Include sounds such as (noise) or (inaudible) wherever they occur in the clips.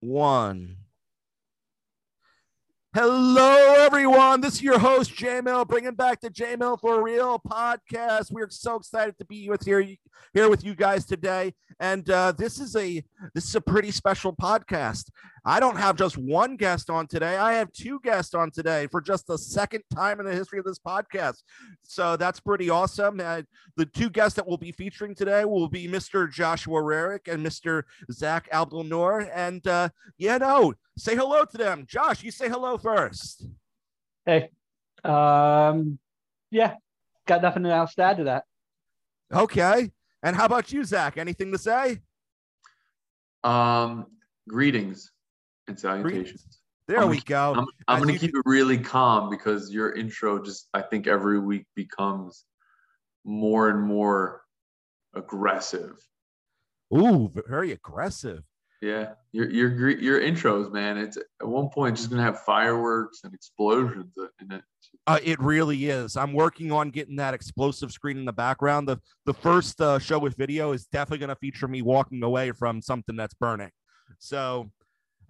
one. Hello, everyone. This is your host, J-MiL, bringing back the J-MiL for Real podcast. We're so excited to be with here, here with you guys today. And uh, this is a this is a pretty special podcast. I don't have just one guest on today. I have two guests on today for just the second time in the history of this podcast. So that's pretty awesome. Uh, the two guests that we'll be featuring today will be Mr. Joshua Rehrig and Mr. Zack Abdelnour. And uh, yeah, no, say hello to them. Josh, you say hello first. Hey, um, yeah, got nothing else to add to that. Okay. And how about you, Zack? Anything to say? Um, greetings and salutations. Greetings. There I'm we go. I'm, I'm going to keep it really calm because your intro just, I think, every week becomes more and more aggressive. Ooh, very aggressive. Yeah, your your your intros, man. It's at one point just gonna have fireworks and explosions in it. Uh, it really is. I'm working on getting that explosive screen in the background. The the first uh, show with video is definitely gonna feature me walking away from something that's burning. So,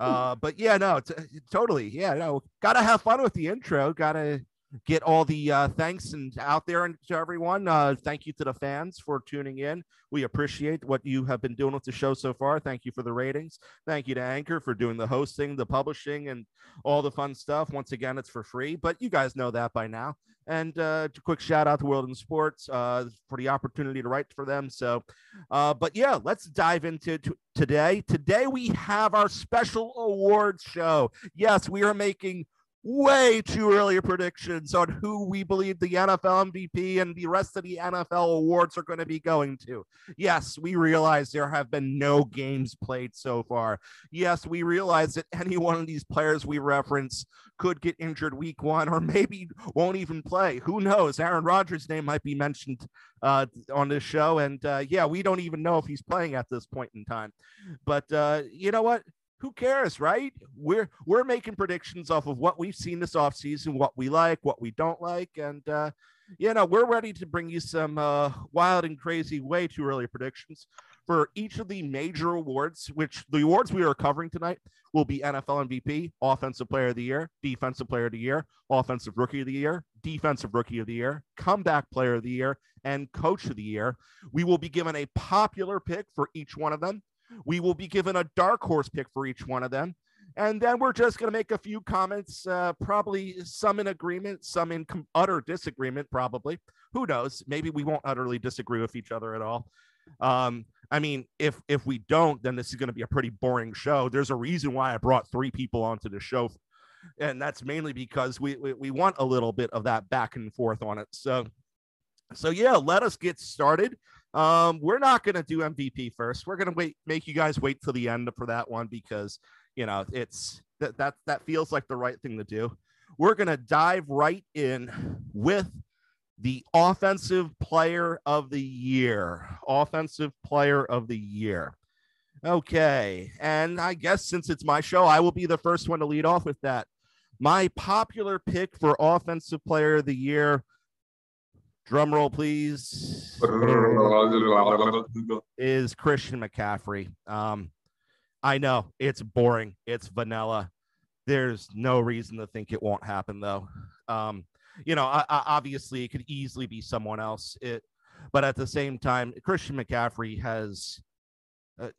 uh, but yeah, no, t- totally. Yeah, no, gotta have fun with the intro. Gotta get all the uh, thanks and out there and to everyone. Uh, thank you to the fans for tuning in. We appreciate what you have been doing with the show so far. Thank you for the ratings. Thank you to Anchor for doing the hosting, the publishing, and all the fun stuff. Once again, it's for free, but you guys know that by now. And uh, quick shout out to World in Sports uh, for the opportunity to write for them. So, uh, but yeah, let's dive into t- today. Today we have our special awards show. Yes, we are making way too early predictions on who we believe the NFL MVP and the rest of the NFL awards are going to be going to. Yes, we realize there have been no games played so far. Yes, we realize that any one of these players we reference could get injured week one or maybe won't even play. Who knows? Aaron Rodgers' name might be mentioned uh, on this show. And uh, yeah, we don't even know if he's playing at this point in time. But uh, you know what? Who cares, right? We're we're making predictions off of what we've seen this offseason, what we like, what we don't like, and uh, you know, we're ready to bring you some uh, wild and crazy, way too early predictions for each of the major awards, which the awards we are covering tonight will be NFL MVP, Offensive Player of the Year, Defensive Player of the Year, Offensive Rookie of the Year, Defensive Rookie of the Year, Comeback Player of the Year, and Coach of the Year. We will be given a popular pick for each one of them. We will be given a dark horse pick for each one of them. And then we're just going to make a few comments, uh, probably some in agreement, some in com- utter disagreement, probably. Who knows? Maybe we won't utterly disagree with each other at all. Um, I mean, if if we don't, then this is going to be a pretty boring show. There's a reason why I brought three people onto the show, and that's mainly because we we, we want a little bit of that back and forth on it. So, so yeah, let us get started. Um, we're not going to do MVP first. We're going to wait, make you guys wait till the end for that one because you know it's that that that feels like the right thing to do. We're going to dive right in with the offensive player of the year. Offensive player of the year. Okay, and I guess since it's my show, I will be the first one to lead off with that. My popular pick for offensive player of the year drum roll please. Is christian mccaffrey. Um i know it's boring. It's vanilla. There's no reason to think it won't happen though. Um you know I, I, obviously it could easily be someone else. It but at the same time christian mccaffrey has uh,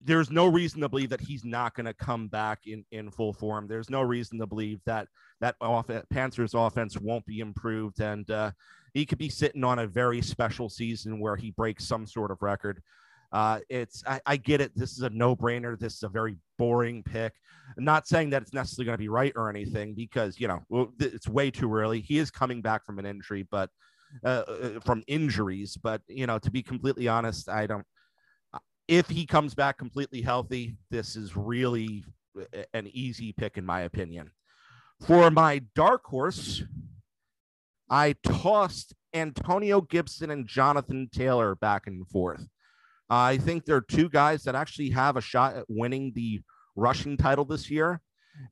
there's no reason to believe that he's not going to come back in in full form. There's no reason to believe that that off panthers offense won't be improved and uh he could be sitting on a very special season where he breaks some sort of record. Uh, it's I, I, get it. This is a no-brainer. This is a very boring pick. I'm not saying that it's necessarily going to be right or anything because you know it's way too early. He is coming back from an injury, but uh, uh, from injuries. But you know, to be completely honest, I don't. Uh, if he comes back completely healthy, this is really uh, an easy pick in my opinion. For my dark horse, I tossed Antonio Gibson and Jonathan Taylor back and forth. I think there are two guys that actually have a shot at winning the rushing title this year.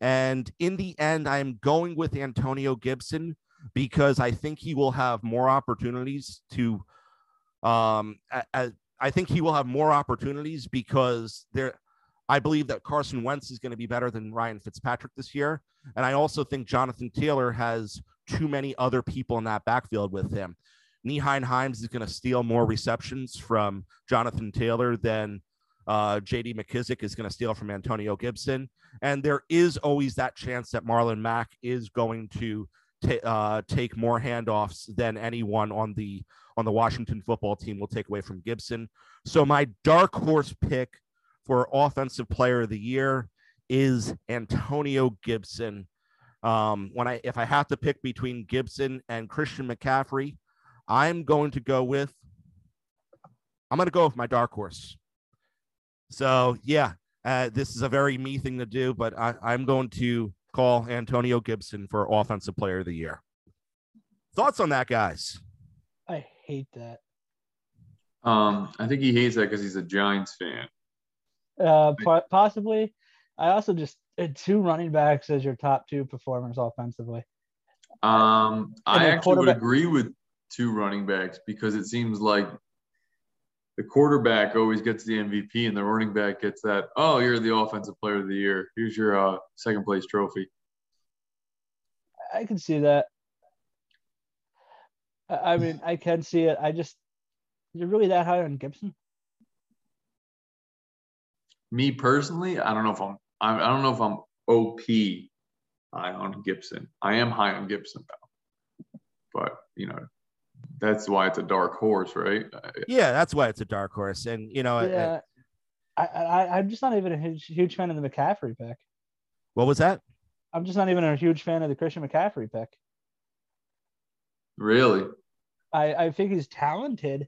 And in the end, I'm going with Antonio Gibson because I think he will have more opportunities to. Um, I, I think he will have more opportunities because there, I believe that Carson Wentz is going to be better than Ryan Fitzpatrick this year. And I also think Jonathan Taylor has too many other people in that backfield with him. Nyheim Hines is going to steal more receptions from Jonathan Taylor than uh, JD McKissic is going to steal from Antonio Gibson. And there is always that chance that Marlon Mack is going to t- uh, take more handoffs than anyone on the on the Washington football team will take away from Gibson. So my dark horse pick for offensive player of the year is Antonio Gibson. Um, when I if I have to pick between Gibson and Christian McCaffrey, I'm going to go with I'm going to go with my dark horse. So yeah, uh, this is a very me thing to do, but I, I'm going to call Antonio Gibson for offensive player of the year. Thoughts on that, guys? I hate that. Um, I think he hates that because he's a Giants fan. Uh, possibly. I also just uh, two running backs as your top two performers offensively. Um, I actually would agree with two running backs because it seems like the quarterback always gets the MVP and the running back gets that. Oh, you're the offensive player of the year. Here's your uh, second place trophy. I can see that. I mean, I can see it. I just, you're really that high on Gibson? Me personally, I don't know if I'm. I don't know if I'm OP high on Gibson. I am high on Gibson though, but you know, that's why it's a dark horse, right? Yeah, that's why it's a dark horse, and you know, yeah, I, I, I'm just not even a huge, huge fan of the McCaffrey pick. What was that? I'm just not even a huge fan of the Christian McCaffrey pick. Really? I, I think he's talented.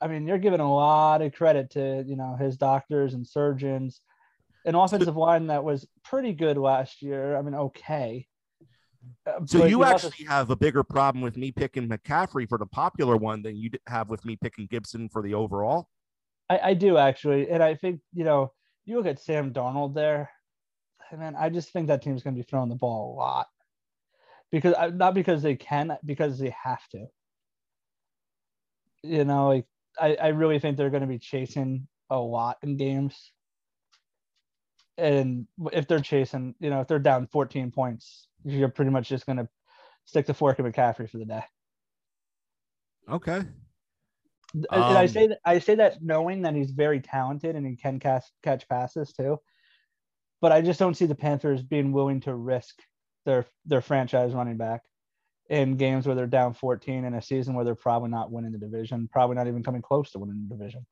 I mean, you're giving a lot of credit to you know his doctors and surgeons, an offensive line that was pretty good last year. I mean, okay. Uh, so but you actually have a bigger problem with me picking McCaffrey for the popular one than you have with me picking Gibson for the overall. I, I do actually, and I think you know you look at Sam Darnold there, man. I just think that team's going to be throwing the ball a lot because uh, not because they can, because they have to. You know, like I, I really think they're going to be chasing a lot in games. And if they're chasing, you know, if they're down 14 points, you're pretty much just going to stick the fork in McCaffrey for the day. Okay. And um, I say that I say that knowing that he's very talented and he can cast, catch passes too, but I just don't see the Panthers being willing to risk their their franchise running back in games where they're down 14 in a season where they're probably not winning the division, probably not even coming close to winning the division.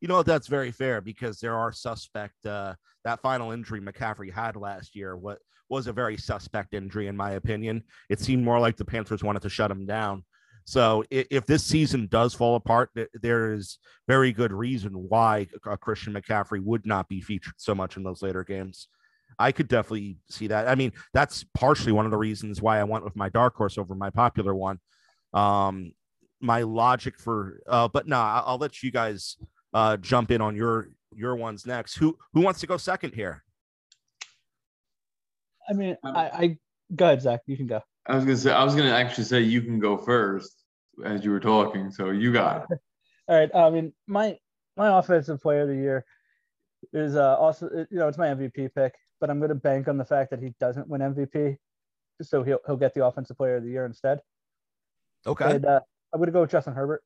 You know that's very fair because there are suspect. Uh, that final injury McCaffrey had last year what was a very suspect injury in my opinion. It seemed more like the Panthers wanted to shut him down. So if, if this season does fall apart, there is very good reason why Christian McCaffrey would not be featured so much in those later games. I could definitely see that. I mean, that's partially one of the reasons why I went with my dark horse over my popular one. Um, my logic for, uh, but no, nah, I'll let you guys uh, jump in on your your ones next. Who who wants to go second here? I mean, um, I, I go ahead, Zack. You can go. I was gonna say I was gonna actually say you can go first as you were talking, so you got it. (laughs) All right. I mean, my my offensive player of the year is uh, also you know it's my MVP pick but I'm going to bank on the fact that he doesn't win MVP, so he'll he'll get the Offensive Player of the Year instead. Okay. And uh, I'm going to go with Justin Herbert.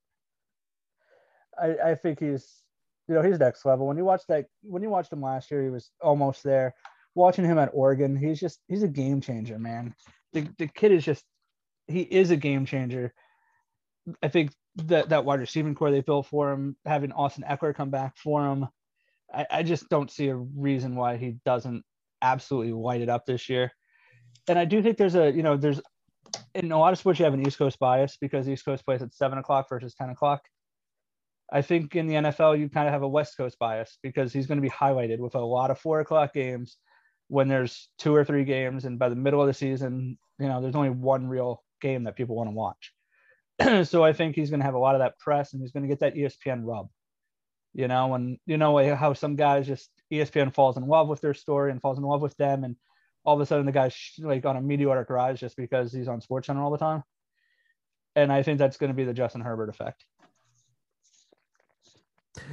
I I think he's you know he's next level. When you watch that when you watched him last year, he was almost there. Watching him at Oregon, he's just he's a game changer, man. The the kid is just he is a game changer. I think that that wide receiving corps they built for him, having Austin Ekeler come back for him, I, I just don't see a reason why he doesn't absolutely light it up this year. And I do think there's a, you know, there's in a lot of sports you have an East Coast bias because East Coast plays at seven o'clock versus 10 o'clock. I think in the NFL you kind of have a West Coast bias because he's going to be highlighted with a lot of four o'clock games when there's two or three games, and by the middle of the season, you know, there's only one real game that people want to watch. (clears throat) so I think he's going to have a lot of that press, and he's going to get that ESPN rub. You know, and you know how some guys just ESPN falls in love with their story and falls in love with them, and all of a sudden the guy's like on a meteoric rise just because he's on Sports Center all the time. And I think that's going to be the Justin Herbert effect.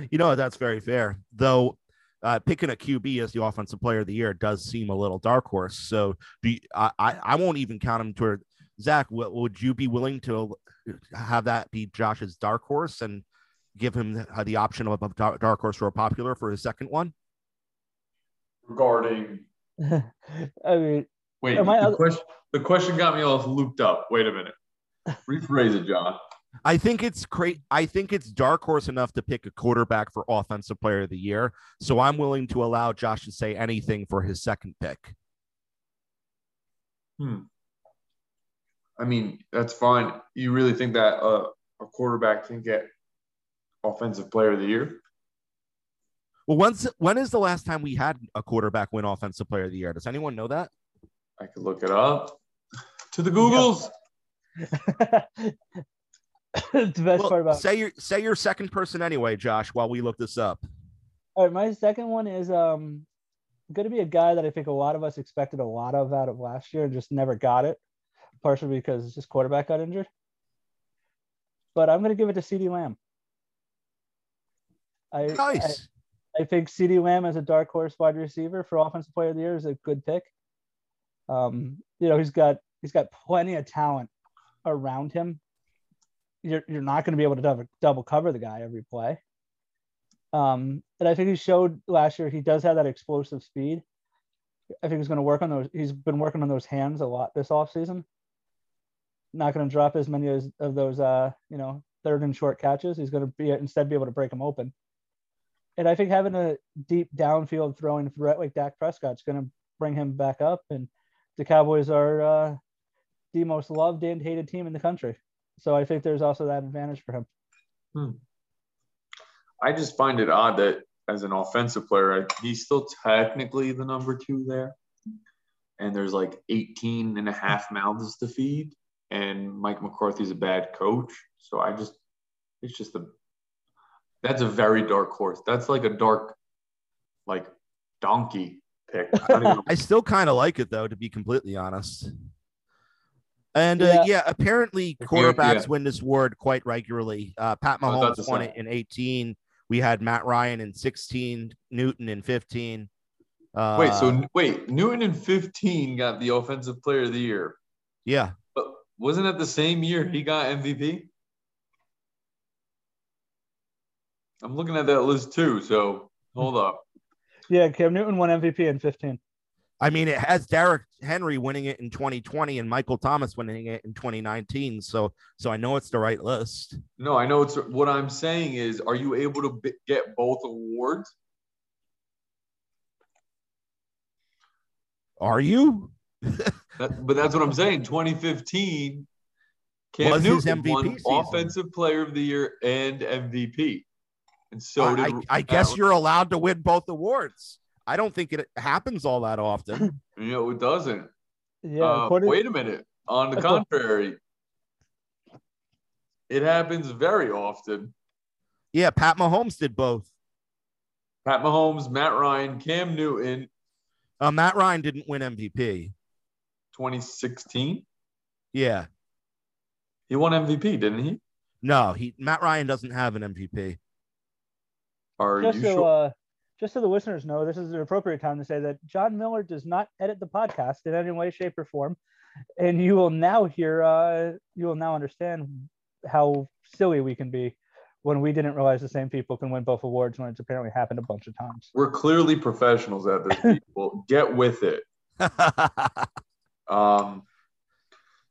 You know, that's very fair. Though uh, picking a QB as the offensive player of the year does seem a little dark horse. So you, I, I, won't even count him toward Zack. Would you be willing to have that be Josh's dark horse and give him the, the option of a dark horse or a popular for his second one? Regarding, (laughs) I mean, wait, the, other- question, the question got me all looped up. Wait a minute. Rephrase it, John. I think it's great. I think it's dark horse enough to pick a quarterback for offensive player of the year. So I'm willing to allow Josh to say anything for his second pick. Hmm. I mean, that's fine. You really think that uh, a quarterback can get offensive player of the year? Well, when's when is the last time we had a quarterback win offensive player of the year? Does anyone know that? I could look it up. To the Googles. (laughs) the best well, part about say your say your second person anyway, Josh, while we look this up. All right, my second one is um going to be a guy that I think a lot of us expected a lot of out of last year and just never got it, partially because his quarterback got injured. But I'm going to give it to CeeDee Lamb. I, nice. I, think CeeDee Lamb as a dark horse wide receiver for offensive player of the year is a good pick. Um, you know, he's got he's got plenty of talent around him you're, you're not going to be able to double, double cover the guy every play. Um, and I think he showed last year he does have that explosive speed. I think he's going to work on those. He's been working on those hands a lot this offseason. Not going to drop as many as, of those, uh, you know, third and short catches. He's going to be instead be able to break them open. And I think having a deep downfield throwing threat like Dak Prescott's going to bring him back up. And the Cowboys are uh, the most loved and hated team in the country. So I think there's also that advantage for him. Hmm. I just find it odd that as an offensive player, he's still technically the number two there. And there's like 18 and a half mouths to feed. And Mike McCarthy's a bad coach. So I just, it's just a, that's a very dark horse. That's like a dark, like donkey pick. I, (laughs) I still kind of like it though, to be completely honest. And uh, yeah. yeah. apparently quarterbacks yeah. win this award quite regularly. Uh, Pat Mahomes won it in 18. We had Matt Ryan in 16, Newton in 15. Uh, wait, so wait, Newton in 15 got the offensive player of the year. Yeah. But wasn't it the same year he got MVP? I'm looking at that list too. So hold up. Yeah, Cam Newton won MVP in 15. I mean, it has Derrick Henry winning it in 2020 and Michael Thomas winning it in 2019. So, so I know it's the right list. No, I know it's what I'm saying is, are you able to b- get both awards? Are you? (laughs) that, but that's what I'm saying. 2015, Cam Was Newton won season. Offensive Player of the Year and MVP, and so I, I, I guess you're allowed to win both awards. I don't think it happens all that often. (laughs) you know, it doesn't. Yeah. Uh, wait a minute. On the contrary, it happens very often. Yeah, Pat Mahomes did both. Pat Mahomes, Matt Ryan, Cam Newton. Uh, Matt Ryan didn't win MVP. 2016. Yeah. He won MVP, didn't he? No, he Matt Ryan doesn't have an MVP. Are Just you so, sure? Uh, just so the listeners know, this is an appropriate time to say that John Miller does not edit the podcast in any way, shape, or form, and you will now hear, uh, you will now understand how silly we can be when we didn't realize the same people can win both awards when it's apparently happened a bunch of times. We're clearly professionals at this. (laughs) People, get with it. (laughs) um.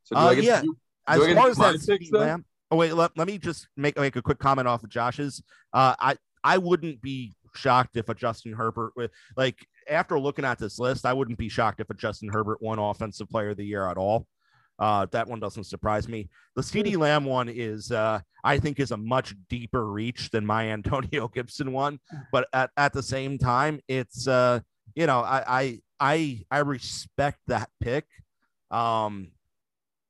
So uh, yeah. Do, as far as that Lamb, oh wait, let, let me just make make a quick comment off of Josh's. Uh, I I wouldn't be shocked if a Justin Herbert like after looking at this list, I wouldn't be shocked if a Justin Herbert won offensive player of the year at all. Uh, that one doesn't surprise me. The CeeDee Lamb one is, uh, I think, is a much deeper reach than my (laughs) Antonio Gibson one. But at, at the same time, it's, uh, you know, I, I, I, I respect that pick. Um,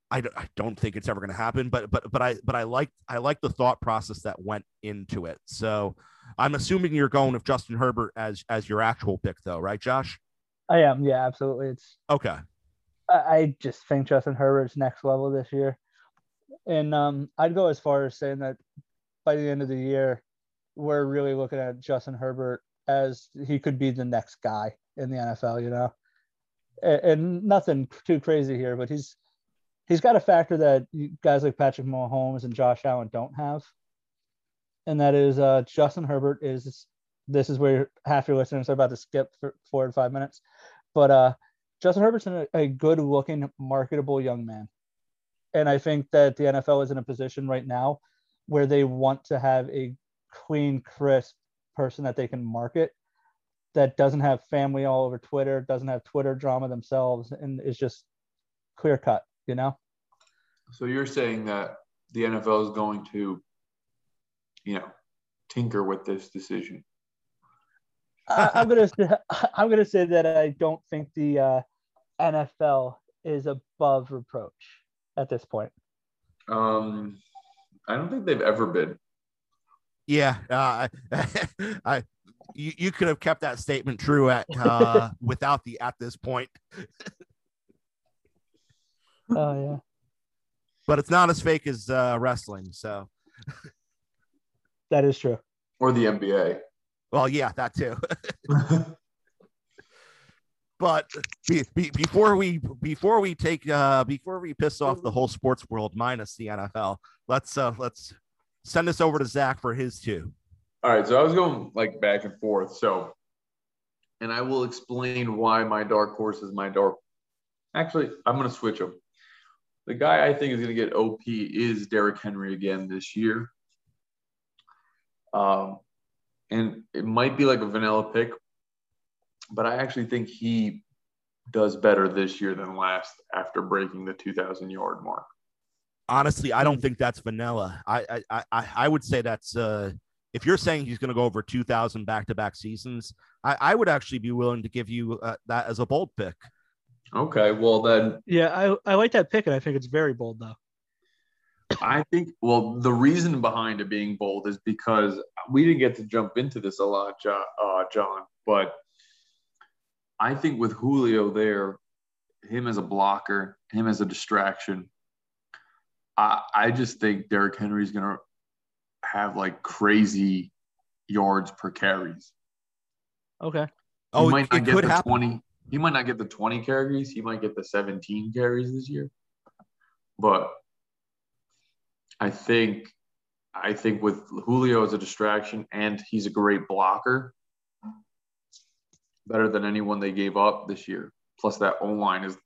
I, I don't think it's ever going to happen, but, but, but I, but I like, I like the thought process that went into it. So, I'm assuming you're going with Justin Herbert as as your actual pick, though, right, Josh? I am. Yeah, absolutely. It's okay. I, I just think Justin Herbert's next level this year, and um, I'd go as far as saying that by the end of the year, we're really looking at Justin Herbert as he could be the next guy in the NFL, you know. And, and nothing too crazy here, but he's he's got a factor that guys like Patrick Mahomes and Josh Allen don't have, and that is uh, Justin Herbert is. This is where half your listeners are about to skip for four or five minutes, but uh, Justin Herbert's a, a good-looking, marketable young man, and I think that the NFL is in a position right now where they want to have a clean, crisp person that they can market that doesn't have family all over Twitter, doesn't have Twitter drama themselves, and is just clear cut, you know? So you're saying that the NFL is going to, you know, tinker with this decision? I, am gonna (laughs) I'm gonna say that I don't think the uh, NFL is above reproach at this point. Um, I don't think they've ever been. Yeah, uh, (laughs) I, you, you could have kept that statement true at uh, (laughs) without the at this point. Oh yeah, but it's not as fake as uh, wrestling, so that is true. Or the NBA. Well, yeah, that too. (laughs) (laughs) but be, be, before we before we take uh, before we piss off the whole sports world minus the NFL, let's uh, let's send this over to Zack for his two. All right, so I was going like back and forth. So, and I will explain why my dark horse is my dark. Actually, I'm going to switch them. The guy I think is going to get OP is Derrick Henry again this year. Um, and it might be like a vanilla pick, but I actually think he does better this year than last after breaking the 2,000 yard mark honestly, I don't think that's vanilla. I I I, I would say that's uh if you're saying he's going to go over 2,000 back to back seasons, I, I would actually be willing to give you uh, that as a bold pick. Okay, well then. Yeah, I, I like that pick, and I think it's very bold, though. I think, well, the reason behind it being bold is because we didn't get to jump into this a lot, John, uh, John but I think with Julio there, him as a blocker, him as a distraction, I, I just think Derrick Henry is going to have like crazy yards per carries. Okay. He oh, might not get the happen. 20. He might not get the 20 carries. He might get the 17 carries this year. But I think I think with Julio as a distraction and he's a great blocker, better than anyone they gave up this year. Plus that O line is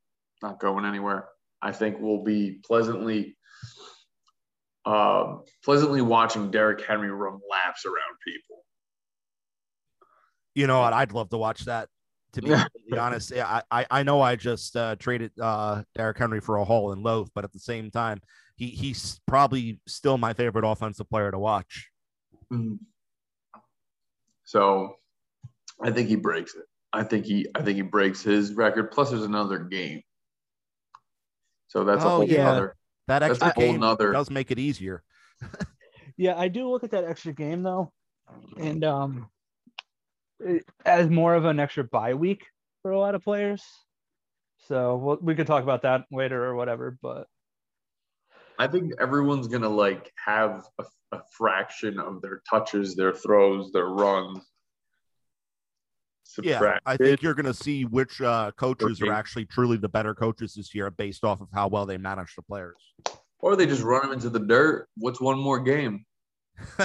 not going anywhere. I think we'll be pleasantly uh, pleasantly watching Derrick Henry run laps around people. You know what? I'd love to watch that. To be (laughs) honest, yeah, I I know I just uh, traded uh, Derrick Henry for a hole in loaf, but at the same time, he he's probably still my favorite offensive player to watch. Mm-hmm. So, I think he breaks it. I think he I think he breaks his record. Plus, there's another game. So that's oh, a whole yeah. other that extra game nother... does make it easier. (laughs) yeah, I do look at that extra game though, and um, as more of an extra bye week for a lot of players. So we'll, we could talk about that later or whatever. But I think everyone's gonna like have a, a fraction of their touches, their throws, their runs yeah, I think you're going to see which uh, coaches are actually truly the better coaches this year based off of how well they manage the players. Or they just run them into the dirt. What's one more game? (laughs)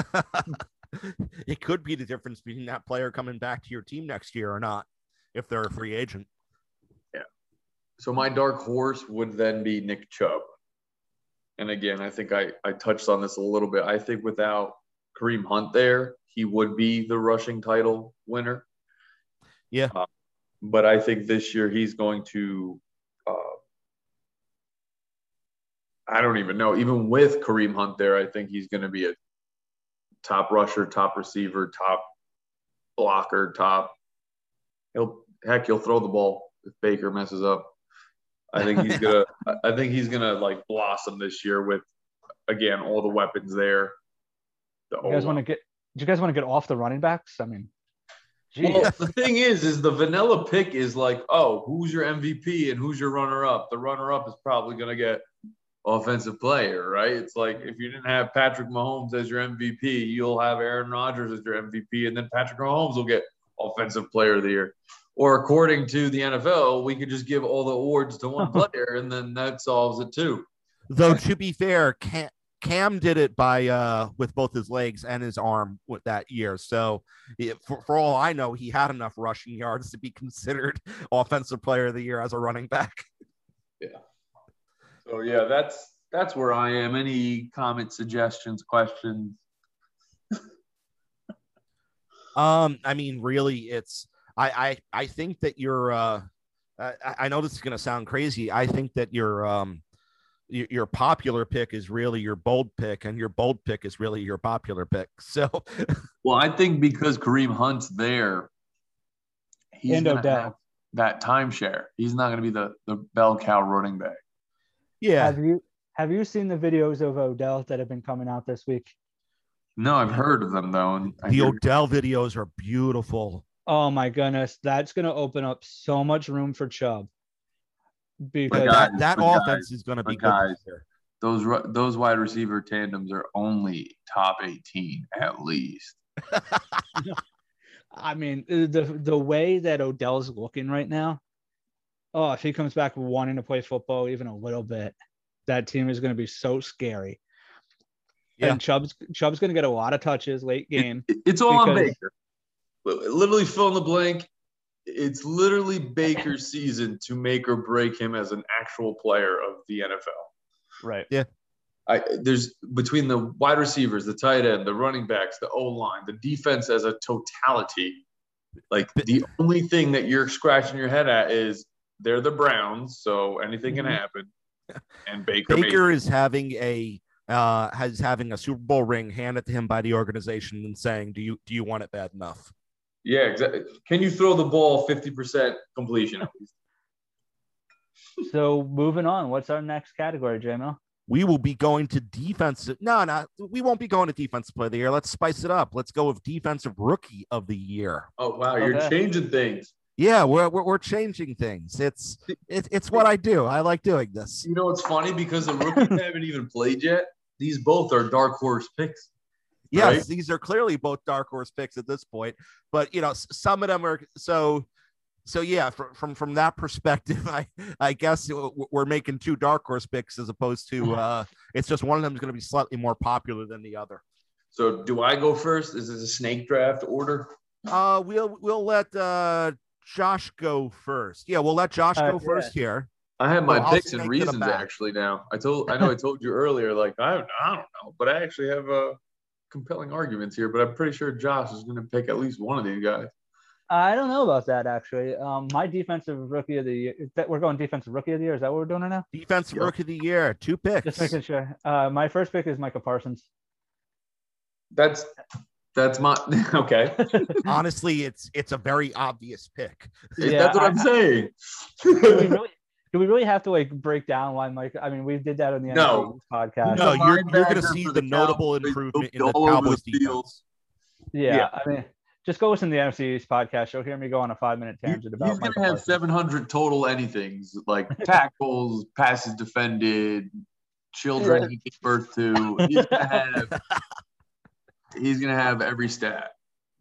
it could be the difference between that player coming back to your team next year or not, if they're a free agent. Yeah. So my dark horse would then be Nick Chubb. And again, I think I, I touched on this a little bit. I think without Kareem Hunt there, he would be the rushing title winner. Yeah. Uh, but I think this year he's going to. Uh, I don't even know. Even with Kareem Hunt there, I think he's going to be a top rusher, top receiver, top blocker, top. He'll heck, he'll throw the ball if Baker messes up. I think he's gonna. (laughs) I think he's gonna like blossom this year with, again, all the weapons there. The you guys want to get? Do you guys want to get off the running backs? I mean, well, the thing is, is the vanilla pick is like, oh, who's your MVP and who's your runner up? The runner up is probably going to get offensive player, right? It's like if you didn't have Patrick Mahomes as your MVP, you'll have Aaron Rodgers as your MVP, and then Patrick Mahomes will get offensive player of the year. Or according to the NFL, we could just give all the awards to one (laughs) player and then that solves it too. Though to be fair, Cam, Cam did it by uh with both his legs and his arm with that year. So it, for, for all I know, he had enough rushing yards to be considered (laughs) offensive player of the year as a running back. Yeah. So yeah, that's that's where I am. Any comments, suggestions, questions? (laughs) um, I mean, really, it's I I I think that you're uh I, I know this is gonna sound crazy. I think that your um your, your popular pick is really your bold pick, and your bold pick is really your popular pick. (laughs) So well, I think because Kareem Hunt's there, he's and Odell. that timeshare. He's not gonna be the the bell cow running back. Yeah. Have you have you seen the videos of Odell that have been coming out this week? No, I've heard of them though. And the Odell videos are beautiful. Oh my goodness, that's going to open up so much room for Chubb. Because guys, that, that offense guys, is going to be guys, good. Those those wide receiver tandems are only top 18 at least. (laughs) I mean, uh, the the way that Odell's looking right now, oh, if he comes back wanting to play football even a little bit, that team is going to be so scary. Yeah. And Chubb's Chubb's going to get a lot of touches late game. It, it's all on Baker. Literally fill in the blank. It's literally Baker's (laughs) season to make or break him as an actual player of the NFL. Right. Yeah. I, there's between the wide receivers, the tight end, the running backs, the O line, the defense as a totality. Like the only thing that you're scratching your head at is they're the Browns, so anything can mm-hmm. happen. (laughs) And Baker Baker is having a uh, has having a Super Bowl ring handed to him by the organization and saying, "Do you do you want it bad enough?" Yeah, exactly. Can you throw the ball fifty percent completion at least? (laughs) so moving on, what's our next category, JML? We will be going to defensive. No, no, we won't be going to defensive play of the year. Let's spice it up. Let's go with defensive rookie of the year. Oh wow, you're okay. changing things. Yeah, we're, we're, we're changing things. It's it, it's what I do. I like doing this. You know, it's funny because the rookies (laughs) haven't even played yet. These both are dark horse picks. Yes, right? these are clearly both dark horse picks at this point. But you know, some of them are so. So yeah, from from, from that perspective, (laughs) I I guess we're making two dark horse picks as opposed to uh, it's just one of them is going to be slightly more popular than the other. So do I go first? Is this a snake draft order? Uh, we'll we'll let uh Josh go first. Yeah, we'll let Josh uh, go yeah. first here. I have my picks and reasons actually now. I told I know I told you earlier, like I, I don't know, but I actually have a uh, compelling arguments here. But I'm pretty sure Josh is going to pick at least one of these guys. I don't know about that actually. Um, my defensive rookie of the year. That we're going defensive rookie of the year. Is that what we're doing right now? Defensive yep. rookie of the year. Two picks. Just making sure. Uh, my first pick is Micah Parsons. That's that's my (laughs) okay. (laughs) Honestly, it's it's a very obvious pick. Yeah, That's what I, am saying. do, we really, do we really have to like break down why Mike? I mean, we did that on the no. podcast. No, you're you're going to see the, the notable Cowboys, improvement in the Cowboys the defense. Yeah, yeah, I mean, just go listen to the NFC East podcast. You'll hear me go on a five minute tangent about. He's going to have 700 total anything's like (laughs) tackles, passes defended, children he gave birth to. He's going to have (laughs) he's going to have every stat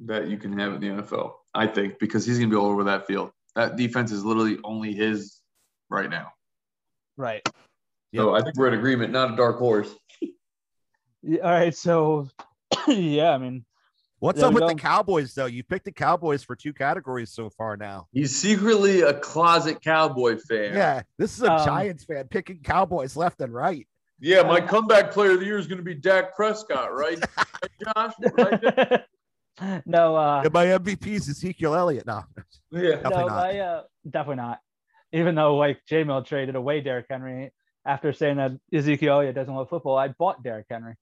that you can have in the NFL, I think, because he's going to be all over that field. That defense is literally only his right now. Right. So yep. I think we're in agreement, not a dark horse. (laughs) Yeah, all right. So, (clears throat) yeah, I mean, what's up with go. the Cowboys, though? You picked the Cowboys for two categories so far now. He's secretly a closet Cowboy fan. Yeah, this is a um, Giants fan picking Cowboys left and right. Yeah, my comeback player of the year is going to be Dak Prescott, right, (laughs) Josh? Right? (laughs) no, uh, yeah, my MVP is Ezekiel Elliott. No, yeah, definitely no, not. My, uh, definitely not. Even though like J-MiL traded away Derrick Henry after saying that Ezekiel Elliott doesn't love football, I bought Derrick Henry.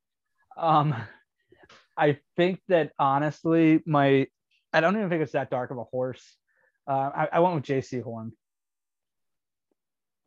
Um, I think that honestly, my I don't even think it's that dark of a horse. Uh, I, I went with Jaycee Horn.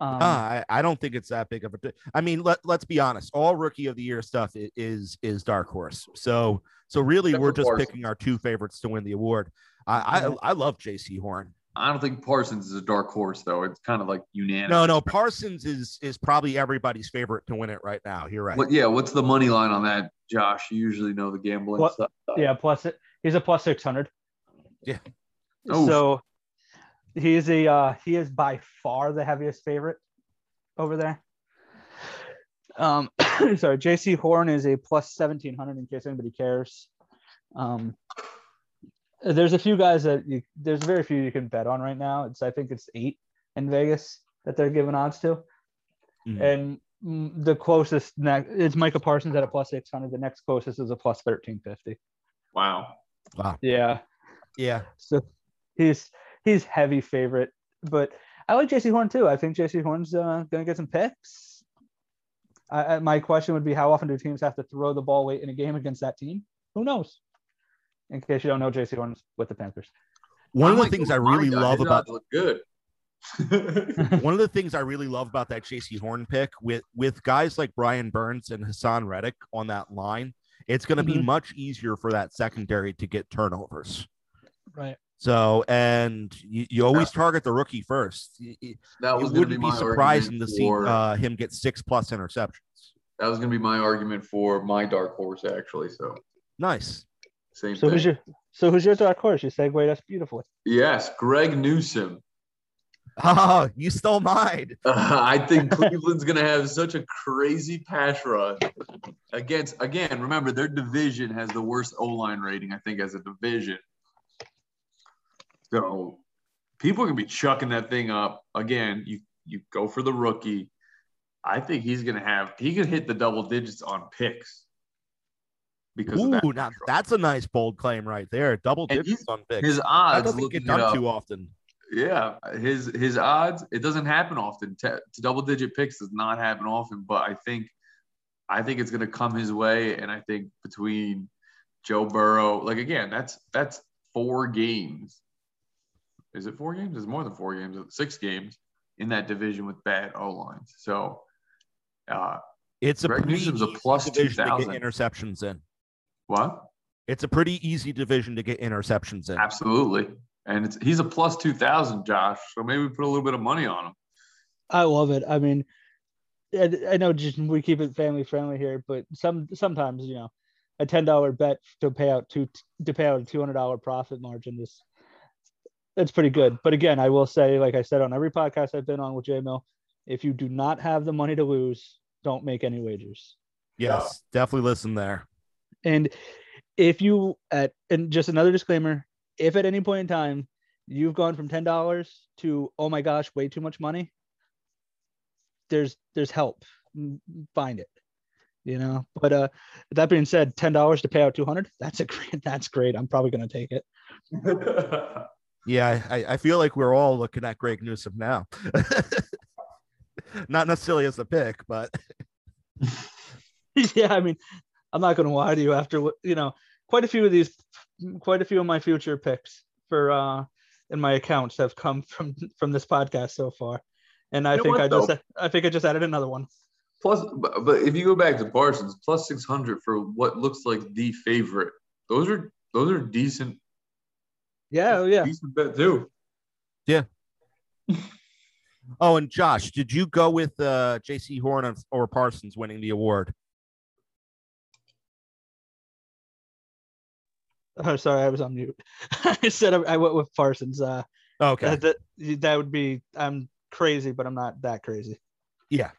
Um, uh, I, I don't think it's that big of a. I mean, let let's be honest. All rookie of the year stuff is is dark horse. So so really, we're just Parsons. picking our two favorites to win the award. I I, I love Jaycee Horn. I don't think Parsons is a dark horse though. It's kind of like unanimous. No, no, Parsons is is probably everybody's favorite to win it right now. You're right. What, yeah, what's the money line on that, Josh? You usually know the gambling what, stuff. Yeah, plus it. He's a plus six hundred. Yeah. Oh. So he is a uh, he is by far the heaviest favorite over there. Um, (coughs) sorry, Jaycee Horn is a plus seventeen hundred in case anybody cares. Um, there's a few guys that you, there's very few you can bet on right now. It's I think it's eight in Vegas that they're giving odds to, mm-hmm. and the closest next is Micah Parsons at a plus six hundred. The next closest is a plus thirteen fifty. Wow. Wow. Yeah. Yeah. So he's he's heavy favorite, but I like Jaycee Horn too. I think Jaycee Horn's uh, gonna get some picks. I, my question would be, how often do teams have to throw the ball late in a game against that team? Who knows? In case you don't know, Jaycee Horn's with the Panthers. One I'm of the like, things I really God, love about look good. (laughs) one of the things I really love about that Jaycee Horn pick with with guys like Brian Burns and Haason Reddick on that line, it's going to mm-hmm. be much easier for that secondary to get turnovers. Right. So, and you, you always yeah. target the rookie first. That was it wouldn't be, be surprising to see uh, him get six plus interceptions. That was going to be my argument for my dark horse, actually. So nice. Same so thing. who's your so who's your dark horse? You segue us beautifully. Yes, Greg Newsome. Oh, you stole mine. Uh, (laughs) I think Cleveland's going to have such a crazy pass rush against. Again, remember their division has the worst O line rating. I think as a division. So people are gonna be chucking that thing up again. You you go for the rookie. I think he's gonna have he could hit the double digits on picks. Because Ooh, that now that's a nice bold claim right there. Double digits on picks. His odds that doesn't get done too often. Yeah, his his odds. It doesn't happen often. To, to double digit picks does not happen often. But I think I think it's gonna come his way, and I think between Joe Burrow, like again, that's that's four games is it four games? It's more than four games. Six games in that division with bad O lines. So uh, it's a Greg Newsome's a plus two thousand interceptions in. What? It's a pretty easy division to get interceptions in. Absolutely, and it's, he's a plus two thousand, Josh. So maybe we put a little bit of money on him. I love it. I mean, I, I know just we keep it family friendly here, but some sometimes you know a ten dollar bet to pay out two to pay out a two hundred dollar profit margin is that's pretty good. But again, I will say, like I said on every podcast I've been on with J-MiL, if you do not have the money to lose, don't make any wagers. Yes, definitely listen there. And if you at and just another disclaimer, if at any point in time you've gone from ten dollars to oh my gosh, way too much money, there's there's help. Find it. You know, but uh that being said, ten dollars to pay out two hundred, that's a great (laughs) that's great. I'm probably gonna take it. Yeah, I, I feel like we're all looking at Greg Newsome now. (laughs) Not necessarily as a pick, but (laughs) yeah, I mean, I'm not going to lie to you. After you know, quite a few of these, quite a few of my future picks for uh in my accounts have come from from this podcast so far, and I you think I just I think I just added another one. Plus, but, but if you go back to Parsons, plus 600 for what looks like the favorite. Those are those are decent yeah, oh, yeah. Decent bet too. Yeah. (laughs) oh, and Josh, did you go with uh, Jaycee Horn or Parsons winning the award? (laughs) Oh, sorry, I was on mute. (laughs) I said I, I, went with Parsons. Uh, okay, that, that would be. I'm crazy, but I'm not that crazy. Yeah.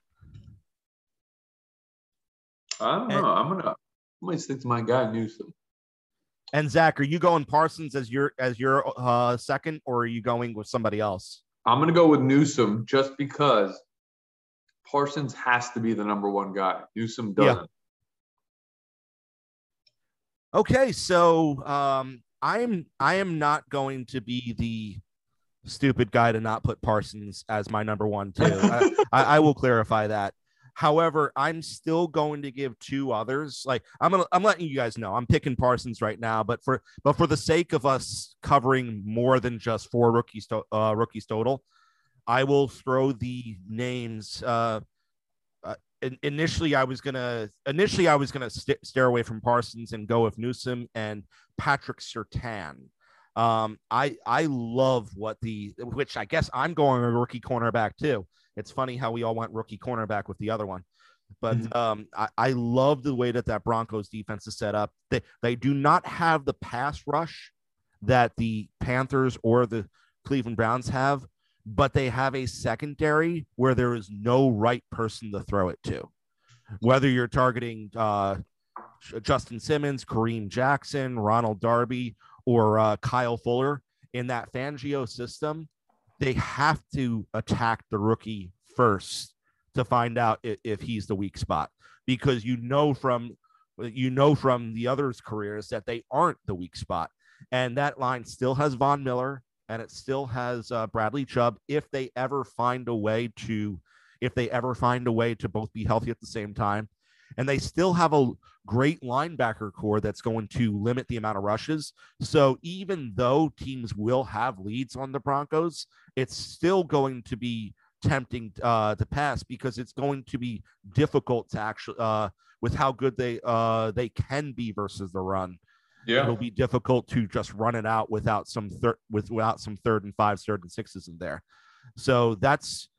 I don't know. I'm gonna. I might stick to my guy Newsome. And Zack, are you going Parsons as your as your uh, second, or are you going with somebody else? I'm gonna go with Newsome just because Parsons has to be the number one guy. Newsome doesn't. Yeah. Okay, so um, I'm I am not going to be the stupid guy to not put Parsons as my number one too. I, I, I will clarify that. However, I'm still going to give two others. Like I'm gonna, I'm letting you guys know I'm picking Parsons right now, but for but for the sake of us covering more than just four rookies to, uh, rookies total, I will throw the names. Uh, initially, I was gonna initially I was gonna st- stare away from Parsons and go with Newsome and Patrick Surtain. Um, I I love what the which I guess I'm going a rookie cornerback too. It's funny how we all went rookie cornerback with the other one. But mm-hmm. um, I, I love the way that that Broncos defense is set up. They they do not have the pass rush that the Panthers or the Cleveland Browns have, but they have a secondary where there is no right person to throw it to. Whether you're targeting uh, Justin Simmons, Kareem Jackson, Ronald Darby, or uh, Kyle Fuller in that Fangio system, they have to attack the rookie first to find out if, if he's the weak spot because you know from you know from the others' careers that they aren't the weak spot. And that line still has Von Miller and it still has uh, Bradley Chubb if they ever find a way to if they ever find a way to both be healthy at the same time. And they still have a great linebacker corps that's going to limit the amount of rushes. So even though teams will have leads on the Broncos, it's still going to be tempting uh, to pass because it's going to be difficult to actually uh, with how good they uh, they can be versus the run. Yeah, it'll be difficult to just run it out without some third with without some third and five, third and sixes in there. So that's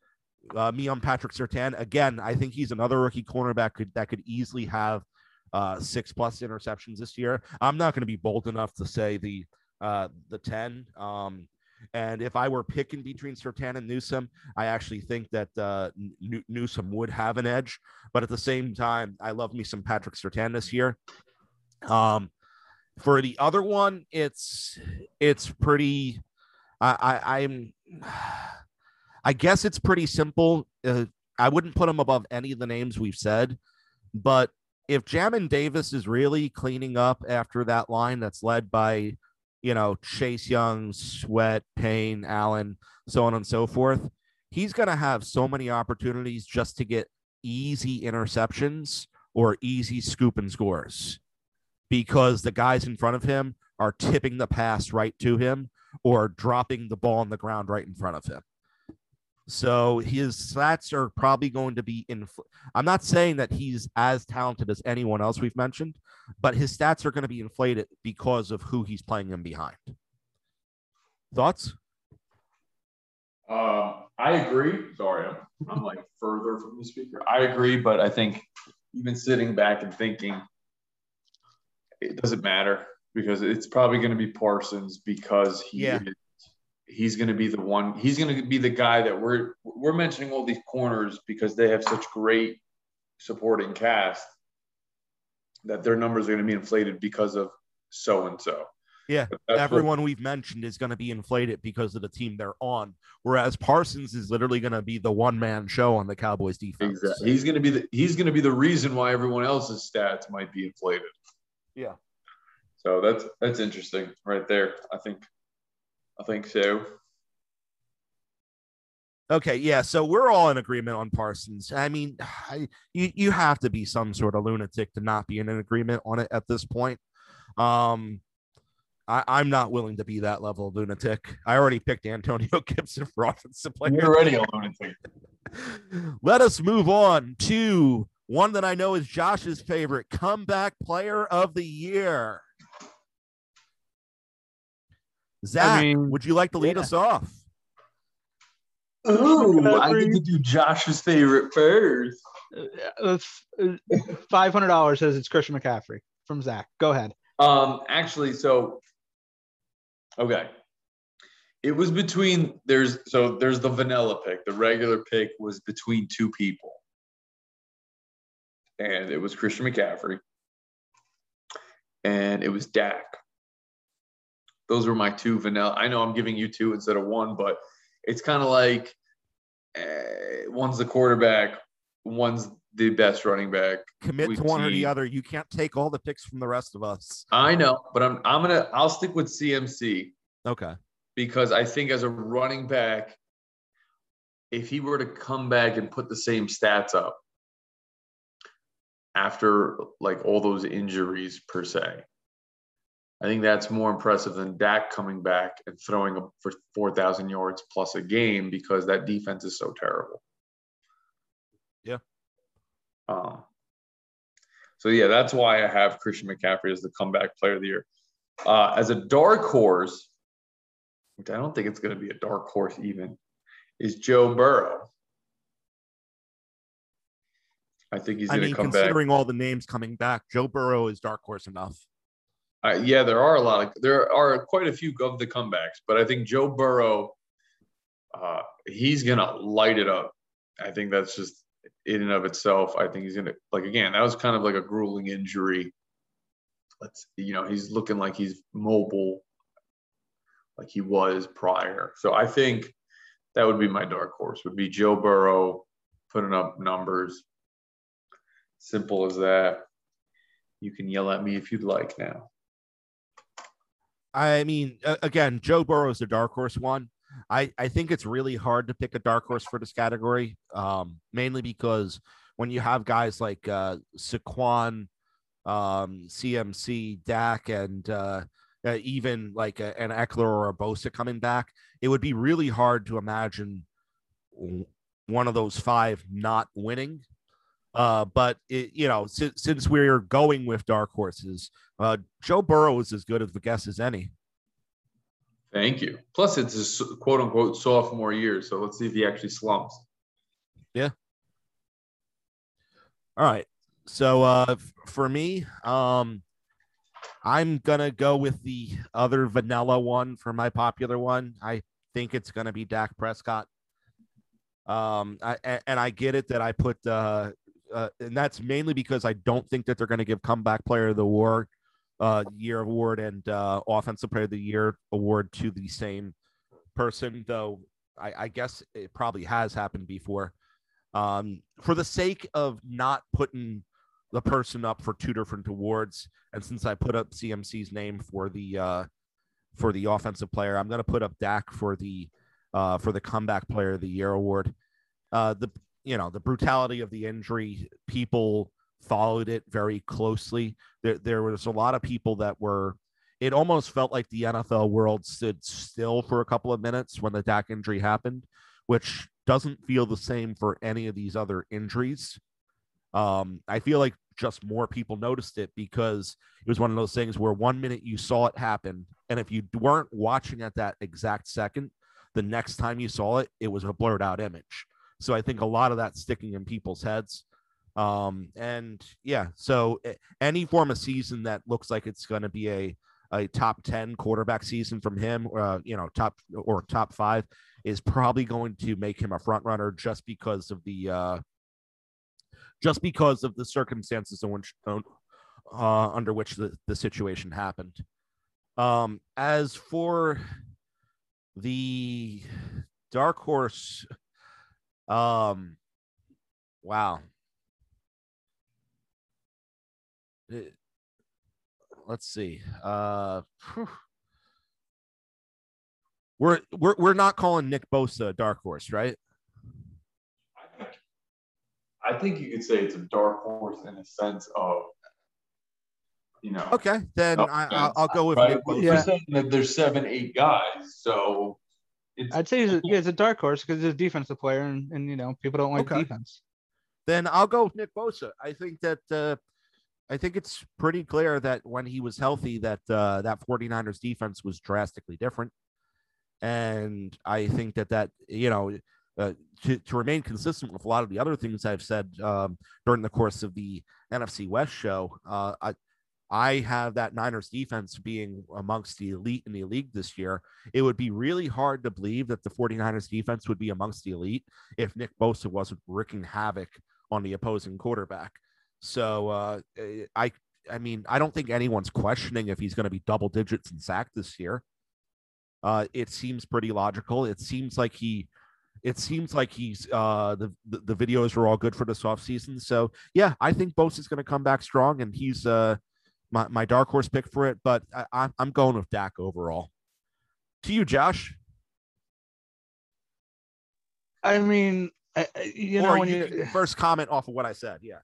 uh, me on Patrick Surtain. Again, I think he's another rookie cornerback could, that could easily have uh, six plus interceptions this year. I'm not going to be bold enough to say the uh, the ten. Um, and if I were picking between Surtain and Newsome, I actually think that uh, N- Newsome would have an edge. But at the same time, I love me some Patrick Surtain this year. Um, for the other one, it's it's pretty. I, I I'm. I guess it's pretty simple. Uh, I wouldn't put him above any of the names we've said, but if Jamin Davis is really cleaning up after that line that's led by you know, Chase Young, Sweat, Payne, Allen, so on and so forth, he's going to have so many opportunities just to get easy interceptions or easy scoop and scores because the guys in front of him are tipping the pass right to him or dropping the ball on the ground right in front of him. So his stats are probably going to be in. I'm not saying that he's as talented as anyone else we've mentioned, but his stats are going to be inflated because of who he's playing him behind. Thoughts? Um, I agree. Sorry, I'm, I'm like further from the speaker. I agree, but I think even sitting back and thinking, it doesn't matter because it's probably going to be Parsons because he yeah. is he's going to be the one. He's going to be the guy that we're we're mentioning all these corners because they have such great supporting cast that their numbers are going to be inflated because of so and so. Yeah, everyone what, we've mentioned is going to be inflated because of the team they're on. Whereas Parsons is literally going to be the one man show on the Cowboys defense. Exactly. He's going to be the he's going to be the reason why everyone else's stats might be inflated. Yeah. So that's that's interesting right there. I think I think so. Okay, yeah, so we're all in agreement on Parsons. I mean, I, you you have to be some sort of lunatic to not be in an agreement on it at this point. Um, I, I'm not willing to be that level of lunatic. I already picked Antonio (laughs) Gibson for offensive player. You're already a lunatic. (laughs) Let us move on to one that I know is Josh's favorite comeback player of the year. Zack, I mean, would you like to lead yeah. us off? Ooh, I get to do Josh's favorite first. Uh, Five hundred dollars says it's Christian McCaffrey from Zack. Go ahead. Um, actually, so okay, it was between there's so there's the vanilla pick. The regular pick was between two people, and it was Christian McCaffrey, and it was Dak those were my two vanilla. I know I'm giving you two instead of one, but it's kind of like uh, one's the quarterback, one's the best running back. Commit to one or the other. You can't take all the picks from the rest of us. I know, but I'm I'm gonna I'll stick with CMC. Okay. Because I think as a running back, if he were to come back and put the same stats up after like all those injuries per se, I think that's more impressive than Dak coming back and throwing up for 4,000 yards plus a game because that defense is so terrible. Yeah. Um, so, yeah, that's why I have Christian McCaffrey as the comeback player of the year. Uh, as a dark horse, which I don't think it's going to be a dark horse even, is Joe Burrow. I think he's going to come back. Considering all the names coming back, Joe Burrow is dark horse enough. Uh, yeah, there are a lot of there are quite a few of the comebacks, but I think Joe Burrow, uh, he's gonna light it up. I think that's just in and of itself. I think he's gonna like again. That was kind of like a grueling injury. Let's you know he's looking like he's mobile, like he was prior. So I think that would be my dark horse. Would be Joe Burrow putting up numbers. Simple as that. You can yell at me if you'd like now. I mean, again, Joe Burrow is the dark horse one. I, I think it's really hard to pick a dark horse for this category, um, mainly because when you have guys like uh, Saquon, um, CMC, Dak, and uh, uh, even like a, an Ekeler or a Bosa coming back, it would be really hard to imagine one of those five not winning. Uh, but it, you know, since, since we're going with dark horses, uh, Joe Burrow is as good of a guess as any. Thank you. Plus, it's his quote unquote sophomore year, so let's see if he actually slumps. Yeah. All right. So uh, for me, um, I'm gonna go with the other vanilla one for my popular one. I think it's gonna be Dak Prescott. Um, I, and I get it that I put, uh, uh, and that's mainly because I don't think that they're going to give comeback player of the war, uh, year award and uh, offensive player of the year award to the same person, though I, I guess it probably has happened before. Um, for the sake of not putting the person up for two different awards, and since I put up CMC's name for the uh, for the offensive player, I'm going to put up Dak for the uh, for the comeback player of the year award. Uh, the you know the brutality of the injury, people followed it very closely. There there was a lot of people that were. It almost felt like the NFL world stood still for a couple of minutes when the Dak injury happened, which doesn't feel the same for any of these other injuries. Um, I feel like just more people noticed it because it was one of those things where one minute you saw it happen, and if you weren't watching at that exact second, the next time you saw it, it was a blurred out image. So I think a lot of that sticking in people's heads. Um, and yeah, so any form of season that looks like it's going to be a a top 10 quarterback season from him, uh, you know, top or top five is probably going to make him a front runner just because of the, uh, just because of the circumstances which, uh, under which the, the situation happened. Um, as for the dark horse um wow it, let's see uh we're we're we're not calling Nick Bosa a dark horse, right? I think, I think you could say it's a dark horse in a sense of you know. Okay, then I, will go with right? Nick Bosa. Yeah. saying that there's seven, eight guys, so I'd say he's a, (laughs) yeah, it's a dark horse because he's a defensive player, and, and you know people don't like okay. defense. Then I'll go with Nick Bosa. I think that uh, I think it's pretty clear that when he was healthy, that uh, that 49ers defense was drastically different, and I think that that you know uh, to, to remain consistent with a lot of the other things I've said um, during the course of the NFC West show, uh, I, I have that Niners defense being amongst the elite in the league this year. It would be really hard to believe that the 49ers defense would be amongst the elite if Nick Bosa wasn't wreaking havoc on the opposing quarterback. So uh, eh, I I mean, I don't think anyone's questioning if he's going to be double digits in sack this year. Uh, it seems pretty logical. It seems like he it seems like he's uh the, the, the videos are all good for this offseason. So yeah, I think Bosa is going to come back strong and he's uh my, my dark horse pick for it, but I, I'm going with Dak overall. To you, Josh. I mean, I, you know, when you, you first comment off of what I said, yeah.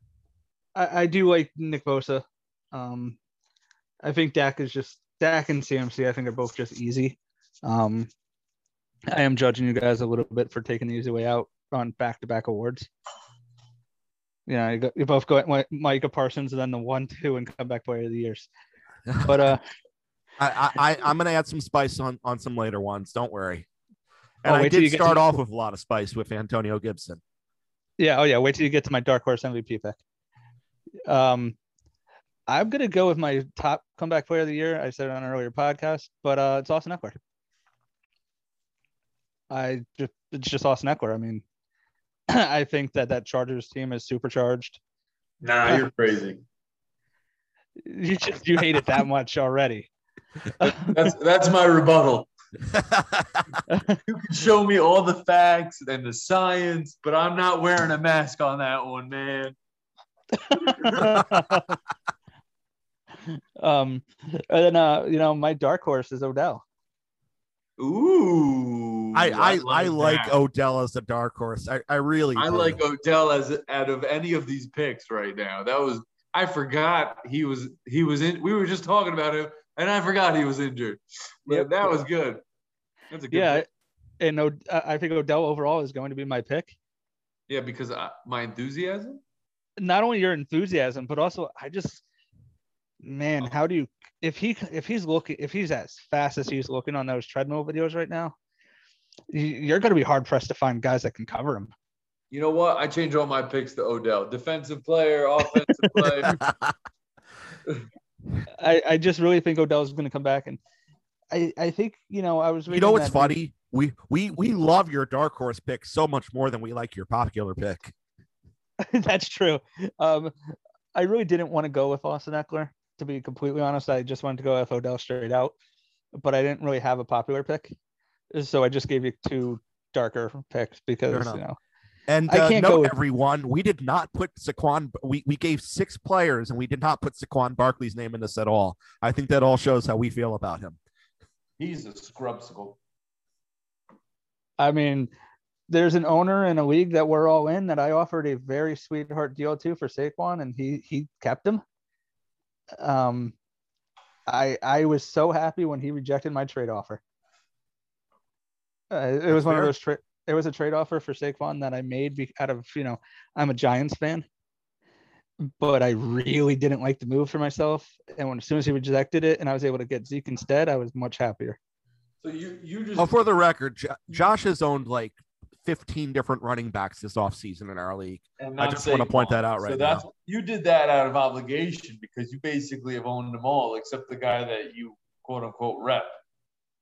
I, I do like Nick Bosa. Um, I think Dak is just Dak and CMC. I think are both just easy. Um, I am judging you guys a little bit for taking the easy way out on back-to-back awards. Yeah, you, you both go Micah Parsons and then the one, two, and comeback player of the years. (laughs) But uh, I, I I'm gonna add some spice on on some later ones. Don't worry. And oh, I did start to... off with a lot of spice with Antonio Gibson. Yeah. Oh yeah. Wait till you get to my dark horse MVP pick. Um, I'm gonna go with my top comeback player of the year. I said it on an earlier podcast, but uh, it's Austin Ekeler. I just it's just Austin Ekeler. I mean, (clears throat) I think that that Chargers team is supercharged. Nah, you're crazy. You just you hate it that much already. that's that's my rebuttal. (laughs) you can show me all the facts and the science, but I'm not wearing a mask on that one, man. (laughs) um, and then uh, you know, my dark horse is Odell. Ooh, I I, I like, I like Odell as a dark horse. I, I really I do. like Odell as out of any of these picks right now. That was I forgot he was he was in. We were just talking about him, and I forgot he was injured. Yeah, yep. that was good. That's a good yeah, pick. and I think Odell overall is going to be my pick. Yeah, because I, my enthusiasm. Not only your enthusiasm, but also I just, man, oh. how do you if he if he's looking if he's as fast as he's looking on those treadmill videos right now, you're going to be hard pressed to find guys that can cover him. You know what? I change all my picks to Odell. Defensive player, offensive player. (laughs) (laughs) I, I just really think Odell is going to come back, and I, I think you know I was. You know what's funny? We we we love your dark horse pick so much more than we like your popular pick. (laughs) That's true. Um, I really didn't want to go with Austin Ekeler to be completely honest. I just wanted to go with Odell straight out, but I didn't really have a popular pick, so I just gave you two darker picks because you know. And uh, I can't note, with... everyone, we did not put Saquon. We, we gave six players, and we did not put Saquon Barkley's name in this at all. I think that all shows how we feel about him. He's a scrubsicle. I mean, there's an owner in a league that we're all in that I offered a very sweetheart deal to for Saquon, and he he kept him um, I I was so happy when he rejected my trade offer. Uh, it was one of those trade. It was a trade offer for Saquon that I made be- out of you know I'm a Giants fan, but I really didn't like the move for myself. And when as soon as he rejected it, and I was able to get Zeke instead, I was much happier. So you you just oh, for the record, Josh has owned like 15 different running backs this offseason in our league. I just want to point that out right so that's, now. You did that out of obligation because you basically have owned them all except the guy that you quote unquote rep.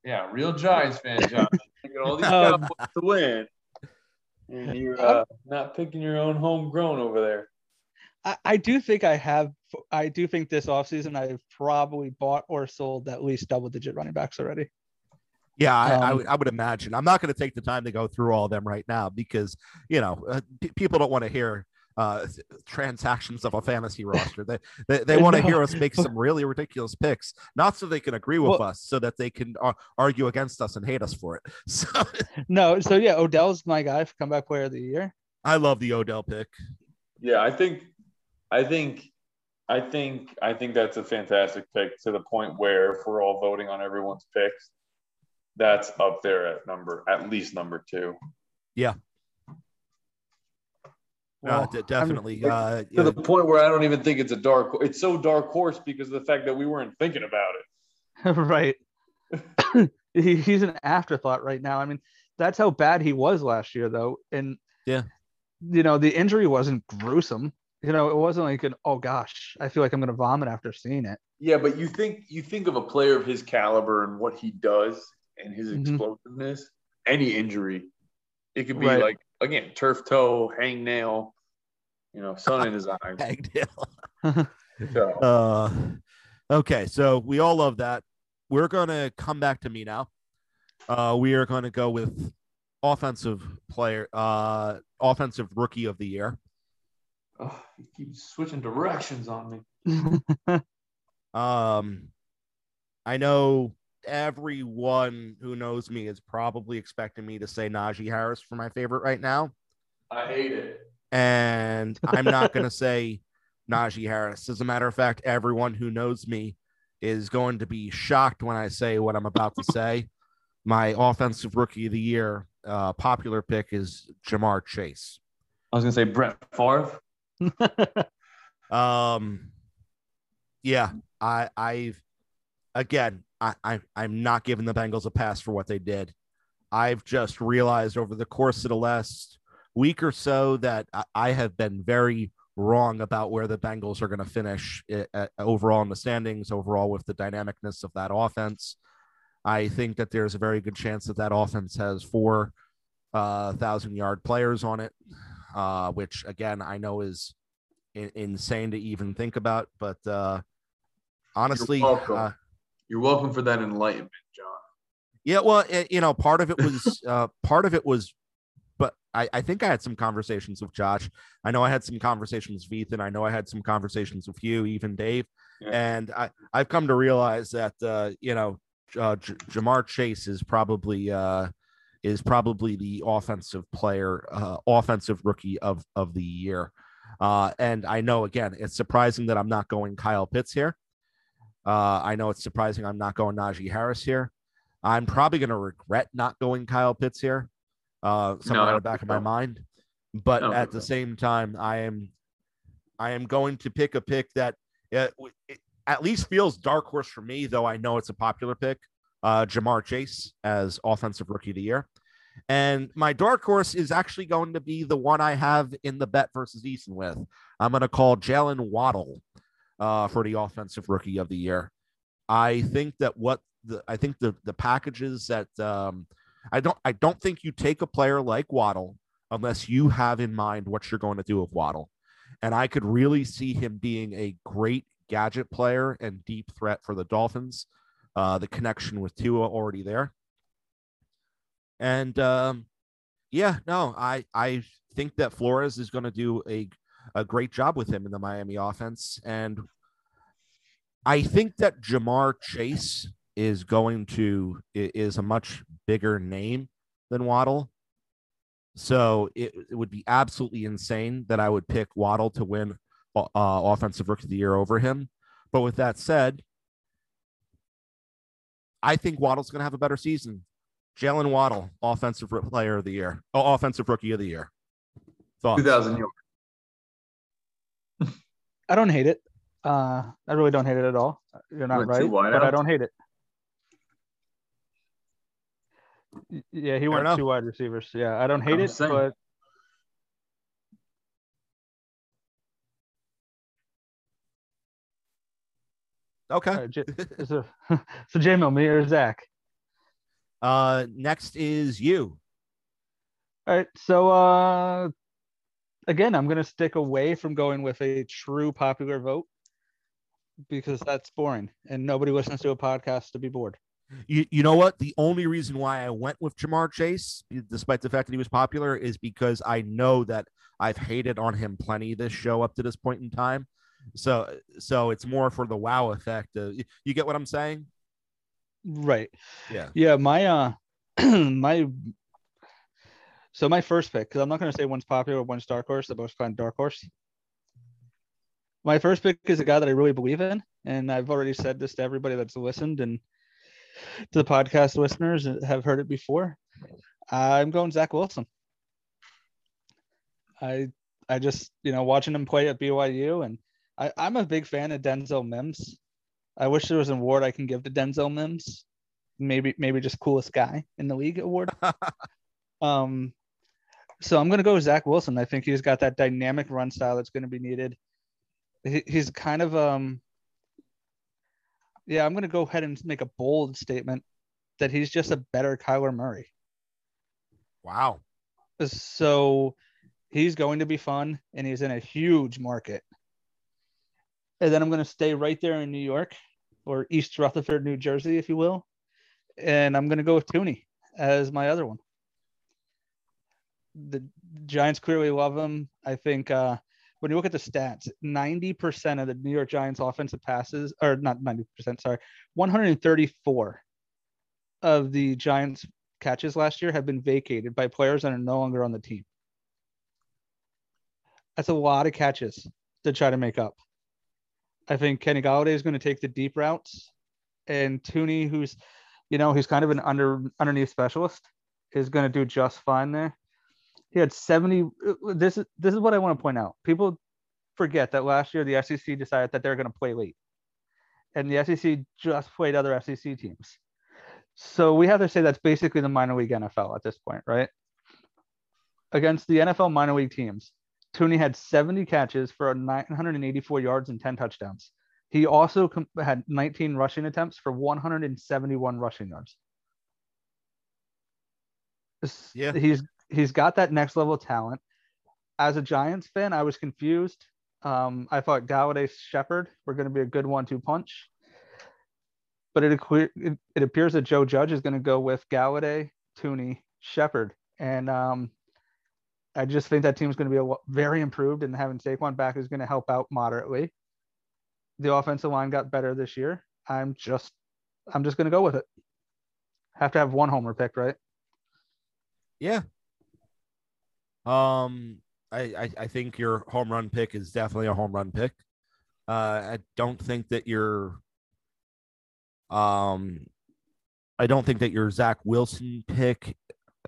Yeah, real Giants fan, John. (laughs) You got all these (laughs) um, to win. And you're uh, not picking your own homegrown over there. I, I do think I have. I do think this offseason I've probably bought or sold at least double digit running backs already. Yeah, I, um, I, I, would imagine. I'm not going to take the time to go through all of them right now because you know uh, p- people don't want to hear uh, transactions of a fantasy roster. They they, they (laughs) want to hear us make some really ridiculous picks, not so they can agree with well, us, so that they can uh, argue against us and hate us for it. (laughs) So no, so yeah, Odell's my guy for comeback player of the year. I love the Odell pick. Yeah, I think, I think, I think, I think that's a fantastic pick to the point where if we're all voting on everyone's picks, that's up there at number at least number two. Yeah. Well, uh, d- definitely. I mean, uh, to yeah. the point where I don't even think it's a dark. It's so dark horse because of the fact that we weren't thinking about it. (laughs) right. (coughs) he, he's an afterthought right now. I mean, that's how bad he was last year, though. And yeah, you know, the injury wasn't gruesome. You know, it wasn't like an oh gosh, I feel like I'm gonna vomit after seeing it. Yeah, but you think you think of a player of his caliber and what he does, and his mm-hmm. explosiveness, any injury, it could be right. like again turf toe, hang nail, you know, sun in his (laughs) eyes. hang nail. (laughs) so. Uh, okay, so we all love that. We're gonna come back to me now. Uh, we are going to go with offensive player, uh, offensive rookie of the year. Oh, he keeps switching directions on me. (laughs) um, I know everyone who knows me is probably expecting me to say Najee Harris for my favorite right now. I hate it. And I'm not (laughs) going to say Najee Harris. As a matter of fact, everyone who knows me is going to be shocked when I say what I'm about to say. My offensive rookie of the year uh, popular pick is Ja'Marr Chase. I was going to say Brett Favre. (laughs) um, yeah, I, I've again, I, I I'm not giving the Bengals a pass for what they did. I've just realized over the course of the last week or so that I, I have been very wrong about where the Bengals are going to finish it, at, overall in the standings, overall with the dynamicness of that offense. I think that there's a very good chance that that offense has four uh, thousand yard players on it, uh, which again I know is in- insane to even think about. But uh, honestly, You're welcome. You're welcome for that enlightenment, John. yeah, well, it, you know, part of it was (laughs) uh, part of it was, but I, I think I had some conversations with Josh. I know I had some conversations with Ethan. I know I had some conversations with you, even Dave. Yeah. And I I've come to realize that uh, you know uh, J- Ja'Marr Chase is probably uh, is probably the offensive player, uh, offensive rookie of of the year. Uh, and I know again, it's surprising that I'm not going Kyle Pitts here. Uh, I know it's surprising I'm not going Najee Harris here. I'm probably going to regret not going Kyle Pitts here, uh, somewhere I in the back of my mind. But at the same time, I am, I am going to pick a pick that uh, w- it at least feels dark horse for me, though I know it's a popular pick. Uh, Ja'Marr Chase as offensive rookie of the year, and my dark horse is actually going to be the one I have in the bet versus Easton with. I'm going to call Jalen Waddle uh, for the offensive rookie of the year. I think that what the I think the the packages that um, I don't I don't think you take a player like Waddle unless you have in mind what you're going to do with Waddle, and I could really see him being a great gadget player and deep threat for the Dolphins. Uh, the connection with Tua already there, and um, yeah, no, I I think that Flores is going to do a a great job with him in the Miami offense, and I think that Ja'Marr Chase is going to is a much bigger name than Waddle. So it, it would be absolutely insane that I would pick Waddle to win uh, offensive rookie of the year over him. But with that said, I think Waddle's going to have a better season. Jalen Waddle, offensive player of the year, oh, offensive rookie of the year. Thoughts? 2,000 yards. I don't hate it. Uh, I really don't hate it at all. You're not Went right, but I don't hate it. Yeah, he went enough. two wide receivers. Yeah, I don't hate I'm it, saying. but Okay. uh, J- (laughs) (laughs) so, so J-MiL, me or Zack? Uh, next is you. All right. So uh again, I'm gonna stick away from going with a true popular vote because that's boring and nobody listens to a podcast to be bored. You, you know what? The only reason why I went with Ja'Marr Chase, despite the fact that he was popular, is because I know that I've hated on him plenty this show up to this point in time. So, so it's more for the wow effect. Uh, you- you get what I'm saying? Right. Yeah. Yeah, my uh (clears throat) my so my first pick, because I'm not gonna say one's popular, one's dark horse, they're both kind of dark horse. My first pick is a guy that I really believe in, and I've already said this to everybody that's listened and to the podcast listeners that have heard it before. I'm going Zach Wilson. I I just you know watching him play at BYU, and I, I'm a big fan of Denzel Mims. I wish there was an award I can give to Denzel Mims. Maybe maybe just coolest guy in the league award. (laughs) um, so I'm gonna go with Zach Wilson. I think he's got that dynamic run style that's going to be needed. He, he's kind of um, yeah. I'm gonna go ahead and make a bold statement that he's just a better Kyler Murray. Wow. So he's going to be fun, and he's in a huge market. And then I'm going to stay right there in New York or East Rutherford, New Jersey, if you will. And I'm going to go with Toney as my other one. The Giants clearly love him. I think uh, when you look at the stats, 90% of the New York Giants offensive passes, or not 90%, sorry, 134 of the Giants catches last year have been vacated by players that are no longer on the team. That's a lot of catches to try to make up. I think Kenny Golladay is going to take the deep routes, and Toney, who's, you know, he's kind of an under underneath specialist, is going to do just fine there. He had 70. Uh, this is this is what I want to point out. People forget that last year the SEC decided that they're going to play late, and the SEC just played other SEC teams. So we have to say that's basically the minor league NFL at this point, right? Against the NFL minor league teams, Toney had 70 catches for 984 yards and 10 touchdowns. He also com- had 19 rushing attempts for 171 rushing yards. Yeah. He's he's got that next level talent. As a Giants fan, I was confused. Um, I thought Golladay Shepard were going to be a good one-two punch, but it, it, it appears that Joe Judge is going to go with Golladay, Toney, Shepard, and um, I just think that team is going to be very improved, and having Saquon back is going to help out moderately. The offensive line got better this year. I'm just, I'm just going to go with it. Have to have one homer pick, right? Yeah. Um, I, I, I think your home run pick is definitely a home run pick. Uh, I don't think that your um, I don't think that your Zach Wilson pick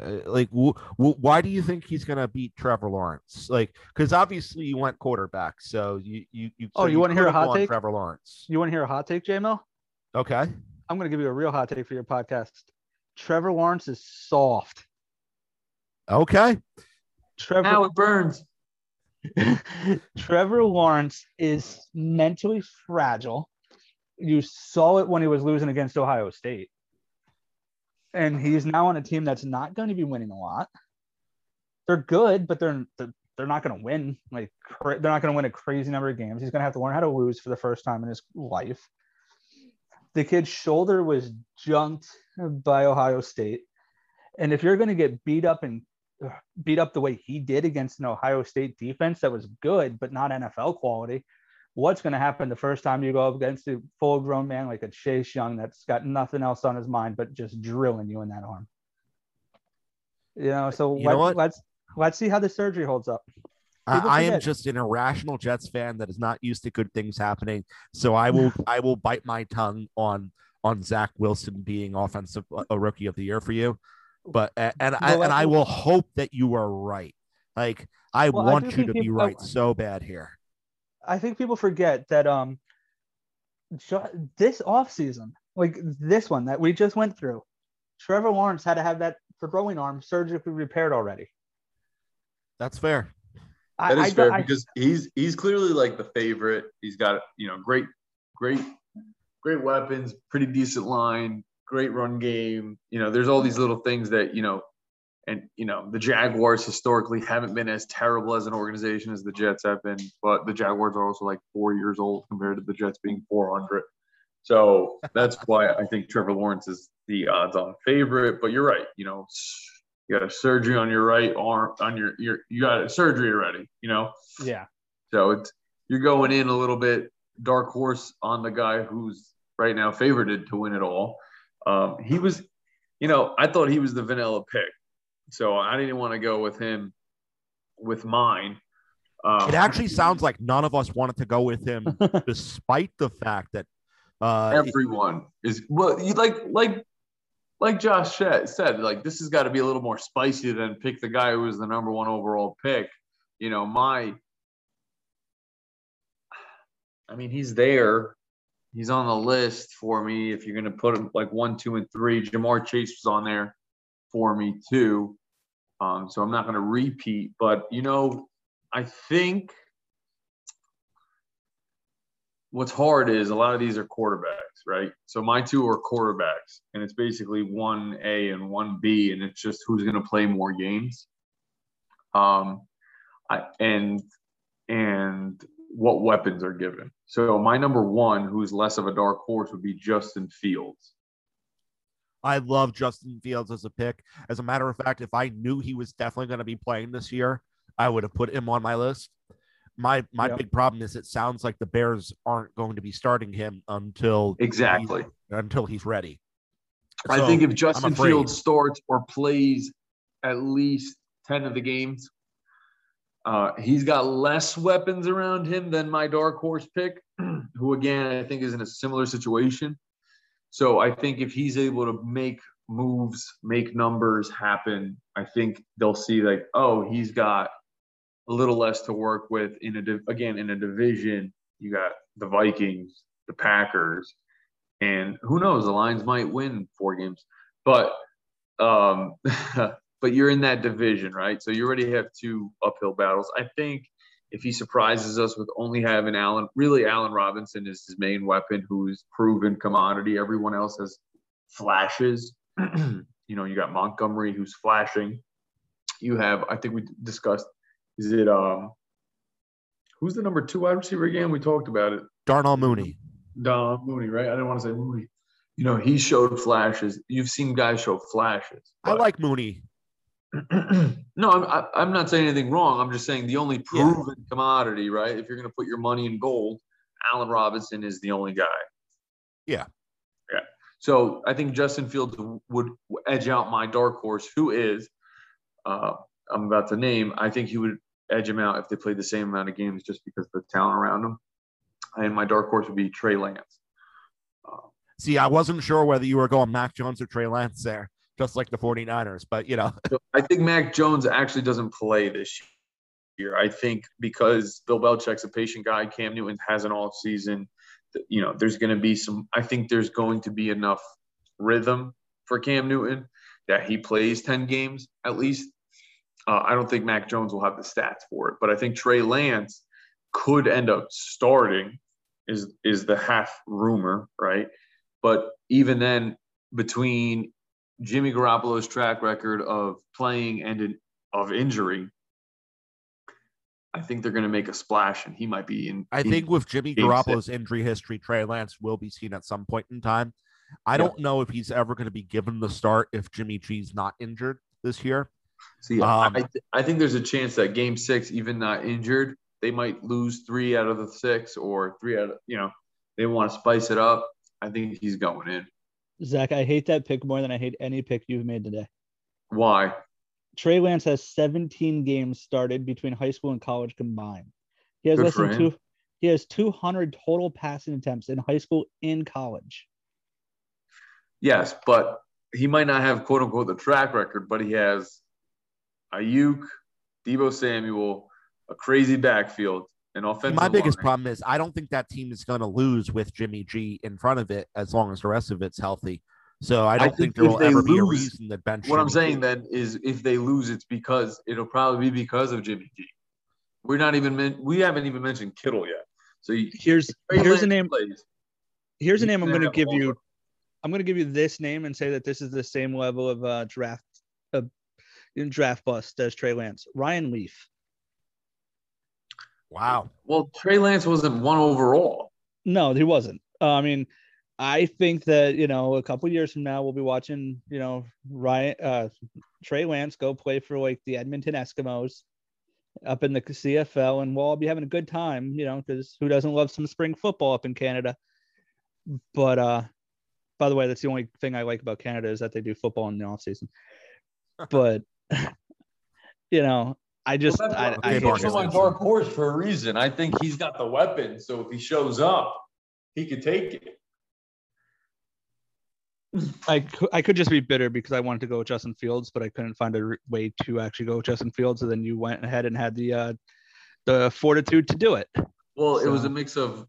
uh, like w- w- why do you think he's gonna beat Trevor Lawrence? Like, because obviously you went quarterback, so you you, you oh so you, want to hear a hot take? Trevor Lawrence. You want to hear a hot take, J-MiL? Okay, I'm gonna give you a real hot take for your podcast. Trevor Lawrence is soft. Okay, Trevor Howard Burns. (laughs) Trevor Lawrence is mentally fragile. You saw it when he was losing against Ohio State and he's now on a team that's not going to be winning a lot. They're good, but they're they're, not going to win. Like they're not going to win a crazy number of games. He's going to have to learn how to lose for the first time in his life. The kid's shoulder was junked by Ohio State, and if you're going to get beat up and (sighs) beat up the way he did against an Ohio State defense that was good but not NFL quality, what's going to happen the first time you go up against a full grown man like a Chase Young that's got nothing else on his mind but just drilling you in that arm. You know, so you let, know let's let's see how the surgery holds up. I, am just an irrational Jets fan that is not used to good things happening. So I (sighs) will I will bite my tongue on on Zach Wilson being offensive a rookie of the year for you. But and and, well, I, and I will hope that you are right. Like I well, want I you to be right so bad here. I think people forget that um this off season, like this one that we just went through, Trevor Lawrence had to have that throwing arm surgically repaired already. That's fair. That I, is I, fair I, because he's he's clearly like the favorite. He's got you know great, great, great weapons, pretty decent line, great run game. You know, there's all these little things that you know and you know the Jaguars historically haven't been as terrible as an organization as the Jets have been, but the Jaguars are also like four years old compared to the Jets being 400. So that's why I think Trevor Lawrence is the odds-on favorite. But you're right. You know, you got a surgery on your right arm, on your your you got a surgery already. You know. Yeah. So it's you're going in a little bit dark horse on the guy who's right now favored to win it all. Um, he was, you know, I thought he was the vanilla pick. So I didn't want to go with him with mine. Um, it actually sounds like none of us wanted to go with him, (laughs) despite the fact that uh, everyone is well. You like like like Josh said, like this has got to be a little more spicy than pick the guy who was the number one overall pick. You know, my, I mean, he's there. He's on the list for me. If you're going to put him like one, two, and three, Ja'Marr Chase was on there for me too. Um, so I'm not going to repeat, but you know, I think what's hard is a lot of these are quarterbacks, right? So my two are quarterbacks, and it's basically one A and one B, and it's just who's going to play more games. Um, I, and and what weapons are given. So my number one, who's less of a dark horse, would be Justin Fields. I love Justin Fields as a pick. As a matter of fact, if I knew he was definitely going to be playing this year, I would have put him on my list. My my yep. big problem is it sounds like the Bears aren't going to be starting him until exactly he's, until he's ready. I think if Justin Fields starts or plays at least ten of the games, uh, he's got less weapons around him than my dark horse pick, (clears throat) who again I think is in a similar situation. So I think if he's able to make moves, make numbers happen, I think they'll see like, oh, he's got a little less to work with in a again in a division. You got the Vikings, the Packers, and who knows? The Lions might win four games, but um, (laughs) but you're in that division, right? So you already have two uphill battles. I think if he surprises us with only having Allen, really Allen Robinson is his main weapon, who's proven commodity. Everyone else has flashes. (clears throat) you know, you got Montgomery who's flashing. You have, I think we discussed, is it um who's the number two wide receiver again? We talked about it. Darnell Mooney. Darnell Mooney, right? I didn't want to say Mooney. You know, he showed flashes. You've seen guys show flashes. I like Mooney. (clears throat) no, I'm I'm not saying anything wrong. I'm just saying the only proven yeah. commodity, right? If you're going to put your money in gold, Allen Robinson is the only guy. Yeah. Yeah. So I think Justin Fields would edge out my dark horse, who is uh, I'm about to name. I think he would edge him out if they played the same amount of games, just because of the talent around him. And my dark horse would be Trey Lance. See, I wasn't sure whether you were going Mac Jones or Trey Lance there just like the 49ers. But, you know, I think Mac Jones actually doesn't play this year. I think because Bill Belichick's a patient guy, Cam Newton has an off season. You know, there's going to be some, I think there's going to be enough rhythm for Cam Newton that he plays 10 games at least. Uh, I don't think Mac Jones will have the stats for it, but I think Trey Lance could end up starting is is the half rumor, right? But even then, between Jimmy Garoppolo's track record of playing and in, of injury, I think they're going to make a splash, and he might be in. I think with Jimmy Garoppolo's six. injury history, Trey Lance will be seen at some point in time. I don't know if he's ever going to be given the start if Jimmy G's not injured this year. See, um, I, th- I think there's a chance that Game Six, even not injured, they might lose three out of the six or three out of you know they want to spice it up. I think he's going in. Zack, I hate that pick more than I hate any pick you've made today. Why? Trey Lance has 17 games started between high school and college combined. He has Good less than two. He has 200 total passing attempts in high school in college. Yes, but he might not have quote unquote the track record, but he has Aiyuk, Deebo Samuel, a crazy backfield, an offensive. My biggest line. problem is I don't think that team is going to lose with Jimmy G in front of it as long as the rest of it's healthy. So I don't I think, think, there will ever lose, be a reason that bench. What Jimmy I'm saying G. then is if they lose, it's because it'll probably be because of Jimmy G. We're not even men- we haven't even mentioned Kittle yet. So you, here's here's a name. Plays, here's a name I'm going to give you. I'm going to give you this name and say that this is the same level of uh, draft uh, draft bust as Trey Lance. Ryan Leaf. Wow. Well, Trey Lance wasn't one overall. No, he wasn't. Uh, I mean, I think that you know a couple years from now we'll be watching you know Ryan uh, Trey Lance go play for like the Edmonton Eskimos up in the CFL, and we'll all be having a good time. You know, because who doesn't love some spring football up in Canada? But uh, by the way, that's the only thing I like about Canada is that they do football in the off season. (laughs) But (laughs) you know, I just well, I, I, I also my dark horse for a reason. I think he's got the weapon, so if he shows up, he could take it. I could, I could just be bitter because I wanted to go with Justin Fields, but I couldn't find a way to actually go with Justin Fields. And then you went ahead and had the uh, the fortitude to do it. Well, so. it was a mix of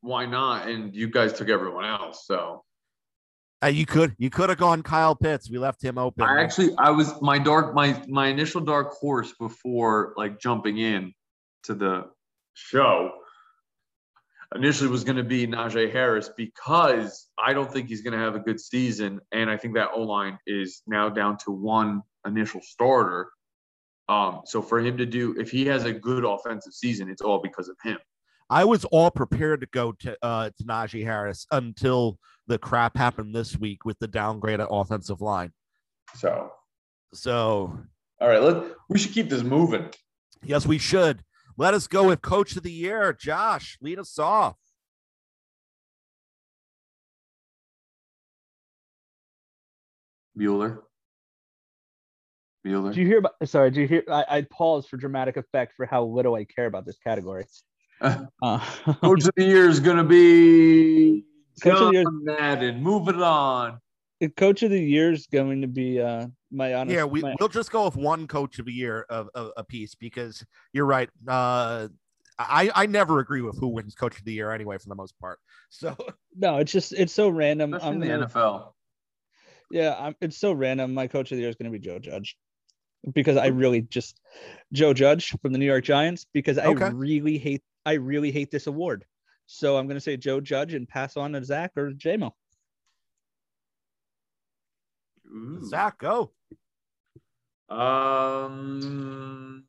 why not, and you guys took everyone else. So uh, you could you could have gone Kyle Pitts. We left him open. I actually I was my dark my my initial dark horse before like jumping in to the show initially was going to be Najee Harris because I don't think he's going to have a good season, and I think that O line is now down to one initial starter. Um, so for him to do, if he has a good offensive season, it's all because of him. I was all prepared to go to uh, to Najee Harris until the crap happened this week with the downgraded offensive line. So, so all right, let we should keep this moving. Yes, we should. Let us go with Coach of the Year, Josh. Lead us off. Bueller. Bueller. Do you hear about? Sorry, do you hear? I, I paused for dramatic effect for how little I care about this category. Uh, Coach of the Year is going to be Coach of the Madden. Move it on. The Coach of the Year is going to be uh, my honest. Yeah, we, my, we'll just go with one Coach of the Year of, of a piece because you're right. Uh, I, I never agree with who wins Coach of the Year anyway, for the most part. So (laughs) no, it's just it's so random. I'm in the NFL. Yeah, I'm, it's so random. My Coach of the Year is going to be Joe Judge. because I really just Joe Judge from the New York Giants because I really hate I really hate this award. So I'm going to say Joe Judge and pass on to Zack or JMO. Zack, go. Um,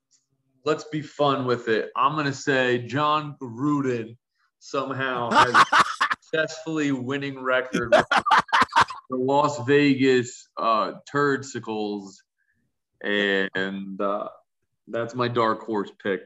let's be fun with it. I'm going to say Jon Gruden somehow (laughs) has a successfully winning record with the Las Vegas uh, Turdsicles, and uh, that's my dark horse pick.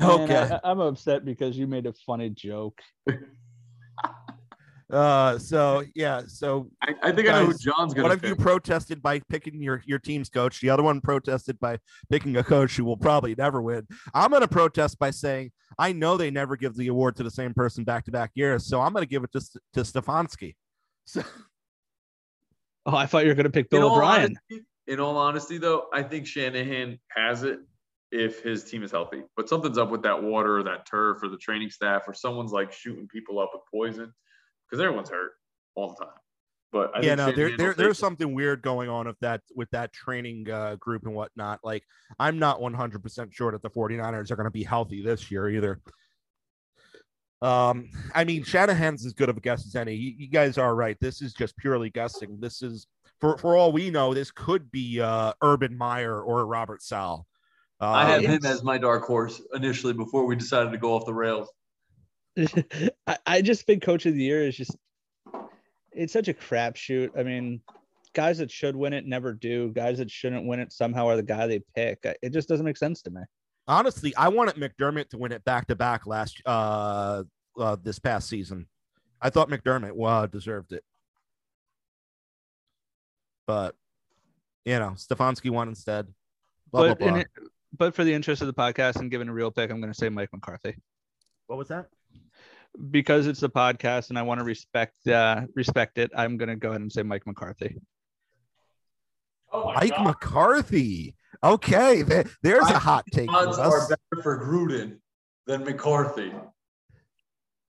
Okay, I, am upset because you made a funny joke. (laughs) uh, so yeah, so I, I think guys, I know who John's going. To. One of pick. you protested by picking your your team's coach. The other one protested by picking a coach who will probably never win. I'm going to protest by saying I know they never give the award to the same person back to back years, so I'm going to give it to to Stefanski. (laughs) So. Oh, I thought you were going to pick Bill O'Brien. Honesty, in all honesty, though, I think Shanahan has it if his team is healthy. But something's up with that water, or that turf, or the training staff, or someone's like shooting people up with poison because everyone's hurt all the time. But I yeah, no, there, there there's something weird going on with that with that training uh, group and whatnot. Like, I'm not 100 percent sure that the 49ers are going to be healthy this year either. Um, I mean, Shanahan's as good of a guess as any. You, you, guys are right. This is just purely guessing. This is for for all we know, this could be uh Urban Meyer or Robert Saleh. Uh, I had him as my dark horse initially before we decided to go off the rails. (laughs) I, I just think coach of the year is just it's such a crapshoot. I mean, guys that should win it never do. Guys that shouldn't win it somehow are the guy they pick. It just doesn't make sense to me honestly, I wanted McDermott to win it back to back last uh, uh this past season. I thought McDermott uh, deserved it, but you know, Stefanski won instead. Blah, but, blah, blah. It, but for the interest of the podcast and given a real pick, I'm going to say Mike McCarthy. What was that? Because it's a podcast and I want to respect uh, respect it, I'm going to go ahead and say Mike McCarthy. Oh Mike God. McCarthy. Okay, there's a hot take. Odds are better for Gruden than McCarthy.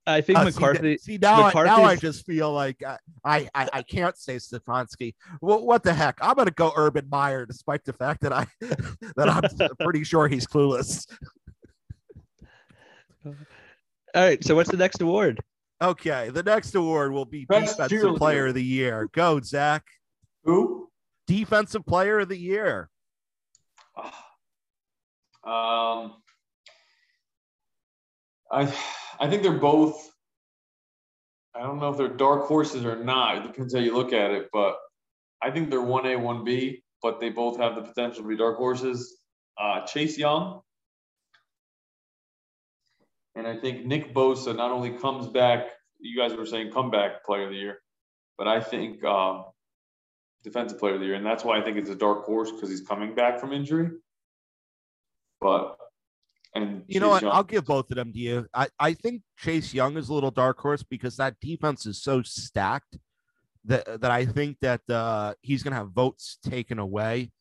I think uh, McCarthy. See, see now, I, now I just feel like I, I, I can't say Stefanski. Well, what the heck? I'm going to go Urban Meyer, despite the fact that I (laughs) that I'm (laughs) pretty sure he's clueless. All right. So, what's the next award? Okay, the next award will be Best Defensive Player of the Year. Go, Zack. Who? Defensive Player of the Year. Um, I I think they're both. I don't know if they're dark horses or not. It depends how you look at it, but I think they're one A, one B, but they both have the potential to be dark horses. Uh, Chase Young, and I think Nick Bosa not only comes back. You guys were saying comeback player of the year, but I think um, defensive player of the year, and that's why I think it's a dark horse because he's coming back from injury. But and you Chase know what? Young, I'll give both of them to you. I, I think Chase Young is a little dark horse because that defense is so stacked that that I think that uh, he's going to have votes taken away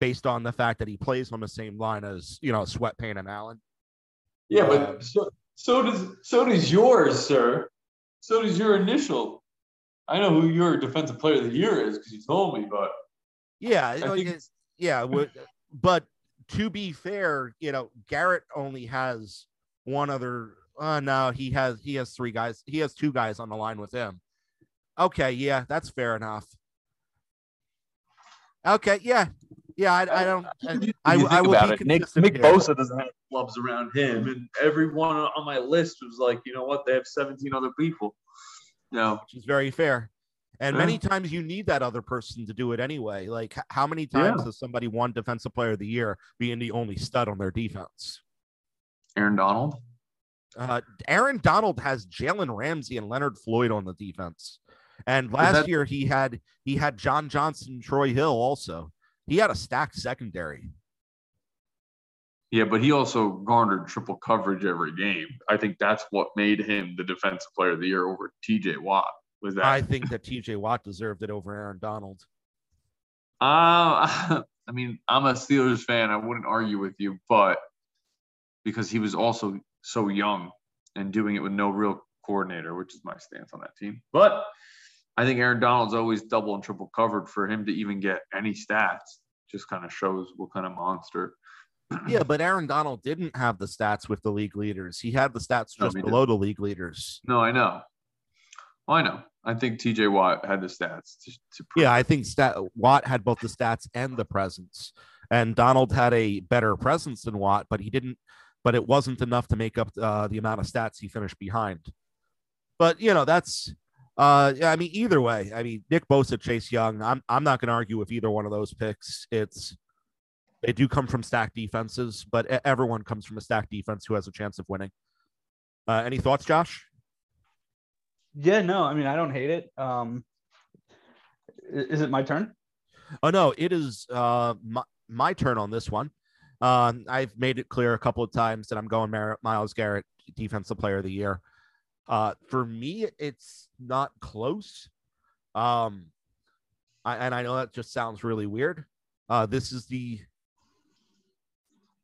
based on the fact that he plays on the same line as you know Sweat Payne and Allen. Yeah, but so so does so does yours, sir. So does your initial. I know who your defensive player of the year is because you told me, but yeah, think, yeah, but to be fair, you know, Garrett only has one other. Uh, no, he has he has three guys. He has two guys on the line with him. Okay, yeah, that's fair enough. Okay, yeah, yeah. I, I don't. I, I, I will be it. Nick, Nick Bosa doesn't have clubs around him, and everyone on my list was like, you know what? They have 17 other people. No, which is very fair. And yeah. many times you need that other person to do it anyway. Like how many times yeah. has somebody won defensive player of the year being the only stud on their defense? Aaron Donald. Uh, Aaron Donald has Jalen Ramsey and Leonard Floyd on the defense. And last that- year he had he had John Johnson, Troy Hill also. He had a stacked secondary. Yeah, but he also garnered triple coverage every game. I think that's what made him the defensive player of the year over TJ Watt was that. I think that TJ Watt deserved it over Aaron Donald. (laughs) Uh, I mean, I'm a Steelers fan. I wouldn't argue with you, but because he was also so young and doing it with no real coordinator, which is my stance on that team. But I think Aaron Donald's always double and triple covered for him to even get any stats. just kind of shows what kind of monster. (clears throat) yeah, but Aaron Donald didn't have the stats with the league leaders. He had the stats just no, below didn't. the league leaders. No, I know. Well, I know. I think TJ Watt had the stats. To, to yeah, I think stat, Watt had both the stats and the presence. And Donald had a better presence than Watt, but he didn't. But it wasn't enough to make up uh, the amount of stats he finished behind. But you know, that's uh, yeah, I mean, either way, I mean, Nick Bosa, Chase Young, I'm I'm not going to argue with either one of those picks. It's they do come from stacked defenses, but everyone comes from a stacked defense who has a chance of winning. Uh, any thoughts, Josh? Yeah, no, I mean, I don't hate it. Um, is it my turn? Oh no, it is uh my, my turn on this one. Um, I've made it clear a couple of times that I'm going Myles Garrett, defensive player of the year. Uh, for me, it's not close. Um, I, and I know that just sounds really weird. Uh, this is the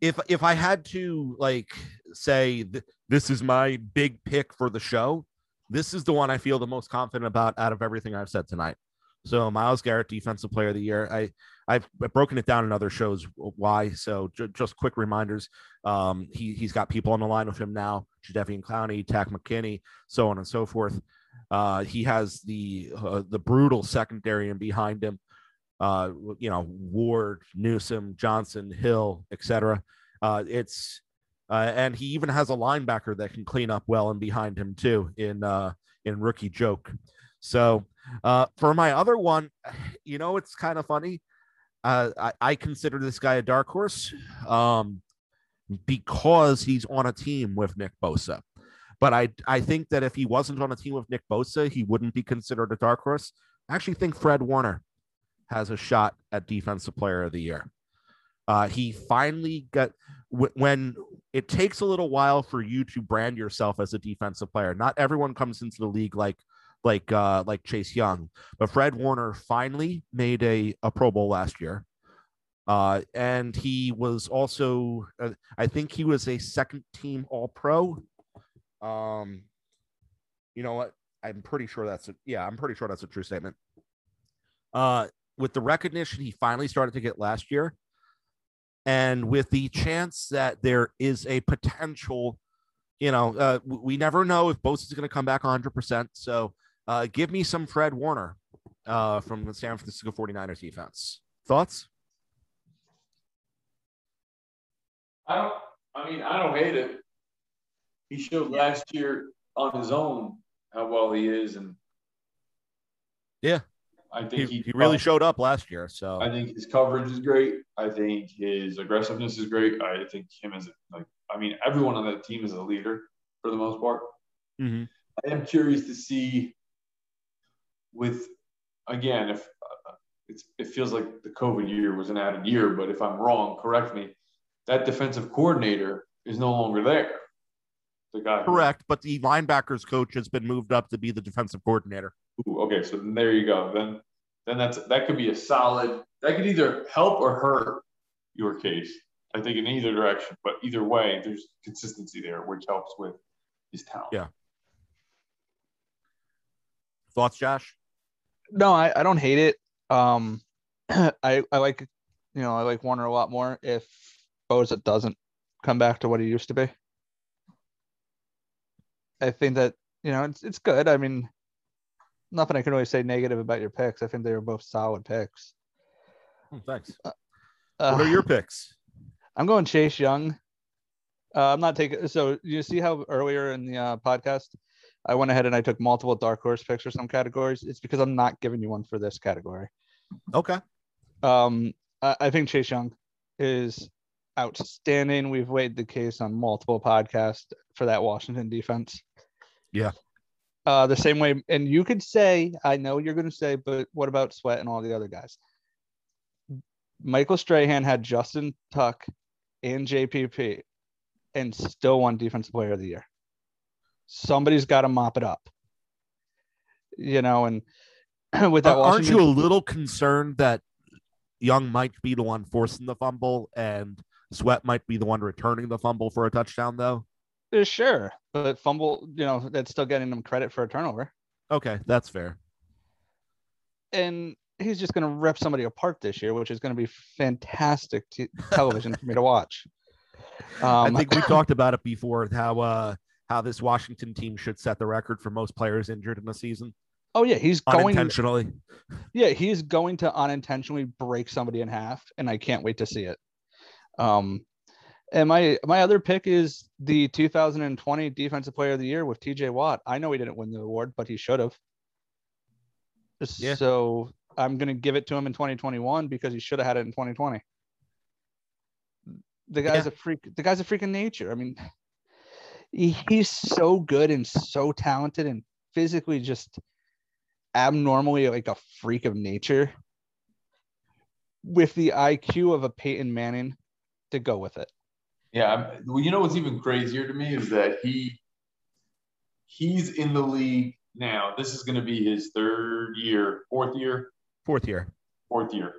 if if I had to like say th- this is my big pick for the show, this is the one I feel the most confident about out of everything I've said tonight. So Myles Garrett, defensive player of the year. I I've broken it down in other shows why. So j- just quick reminders. Um, he he's got people on the line with him now: Jadeveon Clowney, Takk McKinley, so on and so forth. Uh, he has the uh, the brutal secondary and behind him. Uh, you know Ward, Newsome, Johnson, Hill, etc. Uh, it's uh, and he even has a linebacker that can clean up well and behind him too in uh, in rookie joke. So uh, for my other one, (sighs) you know, it's kind of funny. Uh, I, I consider this guy a dark horse um, because he's on a team with Nick Bosa. But I, I think that if he wasn't on a team with Nick Bosa, he wouldn't be considered a dark horse. I actually think Fred Warner has a shot at Defensive Player of the Year. Uh, he finally got when it takes a little while for you to brand yourself as a defensive player. Not everyone comes into the league like like uh, like Chase Young. But Fred Warner finally made a, a Pro Bowl last year. Uh, and he was also, uh, I think he was a second team All Pro. Um, you know what? I'm pretty sure that's a, yeah, I'm pretty sure that's a true statement. Uh, with the recognition he finally started to get last year, and with the chance that there is a potential, you know, uh, we never know if Bosa is going to come back 100%. So uh, give me some Fred Warner uh, from the San Francisco 49ers defense. Thoughts? I don't. I mean, I don't hate it. He showed last year on his own how well he is, and yeah, I think he, he, he really showed up last year. So I think his coverage is great. I think his aggressiveness is great. I think him as like I mean, everyone on that team is a leader for the most part. Mm-hmm. I am curious to see with again if uh, it feels like the COVID year was an added year, but if I'm wrong, correct me. That defensive coordinator is no longer there. The guy correct, but the linebackers coach has been moved up to be the defensive coordinator. Ooh, okay, so there you go. Then then that's that could be a solid. That could either help or hurt your case. I think in either direction, but either way, there's consistency there, which helps with his talent. Yeah. Thoughts, Josh? No, I, I don't hate it. Um, (clears throat) I I like you know I like Warner a lot more if Bosa doesn't come back to what he used to be. I think that you know it's it's good. I mean, nothing I can really say negative about your picks. I think they were both solid picks. Oh, thanks. Uh, what are your picks? (laughs) I'm going Chase Young. Uh, I'm not taking. So you see how earlier in the uh, podcast I went ahead and I took multiple dark horse picks for some categories. It's because I'm not giving you one for this category. Okay. Um, I, I think Chase Young is outstanding. We've weighed the case on multiple podcasts for that Washington defense. Yeah. Uh, the same way, and you could say, I know you're going to say, but what about Sweat and all the other guys? Michael Strahan had Justin Tuck and JPP and still won Defensive Player of the Year somebody's got to mop it up. You know, and (clears throat) with that, aren't you a little concerned that Young might be the one forcing the fumble and Sweat might be the one returning the fumble for a touchdown, though? Uh, sure, but fumble, you know, that's still getting them credit for a turnover. Okay, that's fair. And he's just going to rip somebody apart this year, which is going to be fantastic t- television for me to watch. (laughs) Um, I think we (clears throat) talked about it before how uh, how this Washington team should set the record for most players injured in the season. Oh yeah, he's going intentionally. Yeah, he's going to unintentionally break somebody in half, and I can't wait to see it. Um, and my my other pick is the 2020 Defensive Player of the Year with T.J. Watt. I know he didn't win the award, but he should have. Yeah. So I'm gonna give it to him in 2021 because he should have had it in 2020. The guy's yeah. a freak. The guy's a freaking nature. I mean, he, he's so good and so talented and physically just abnormally like a freak of nature with the IQ of a Peyton Manning to go with it. Yeah, well, you know what's even crazier to me is that he he's in the league now. This is going to be his third year, fourth year, fourth year, fourth year.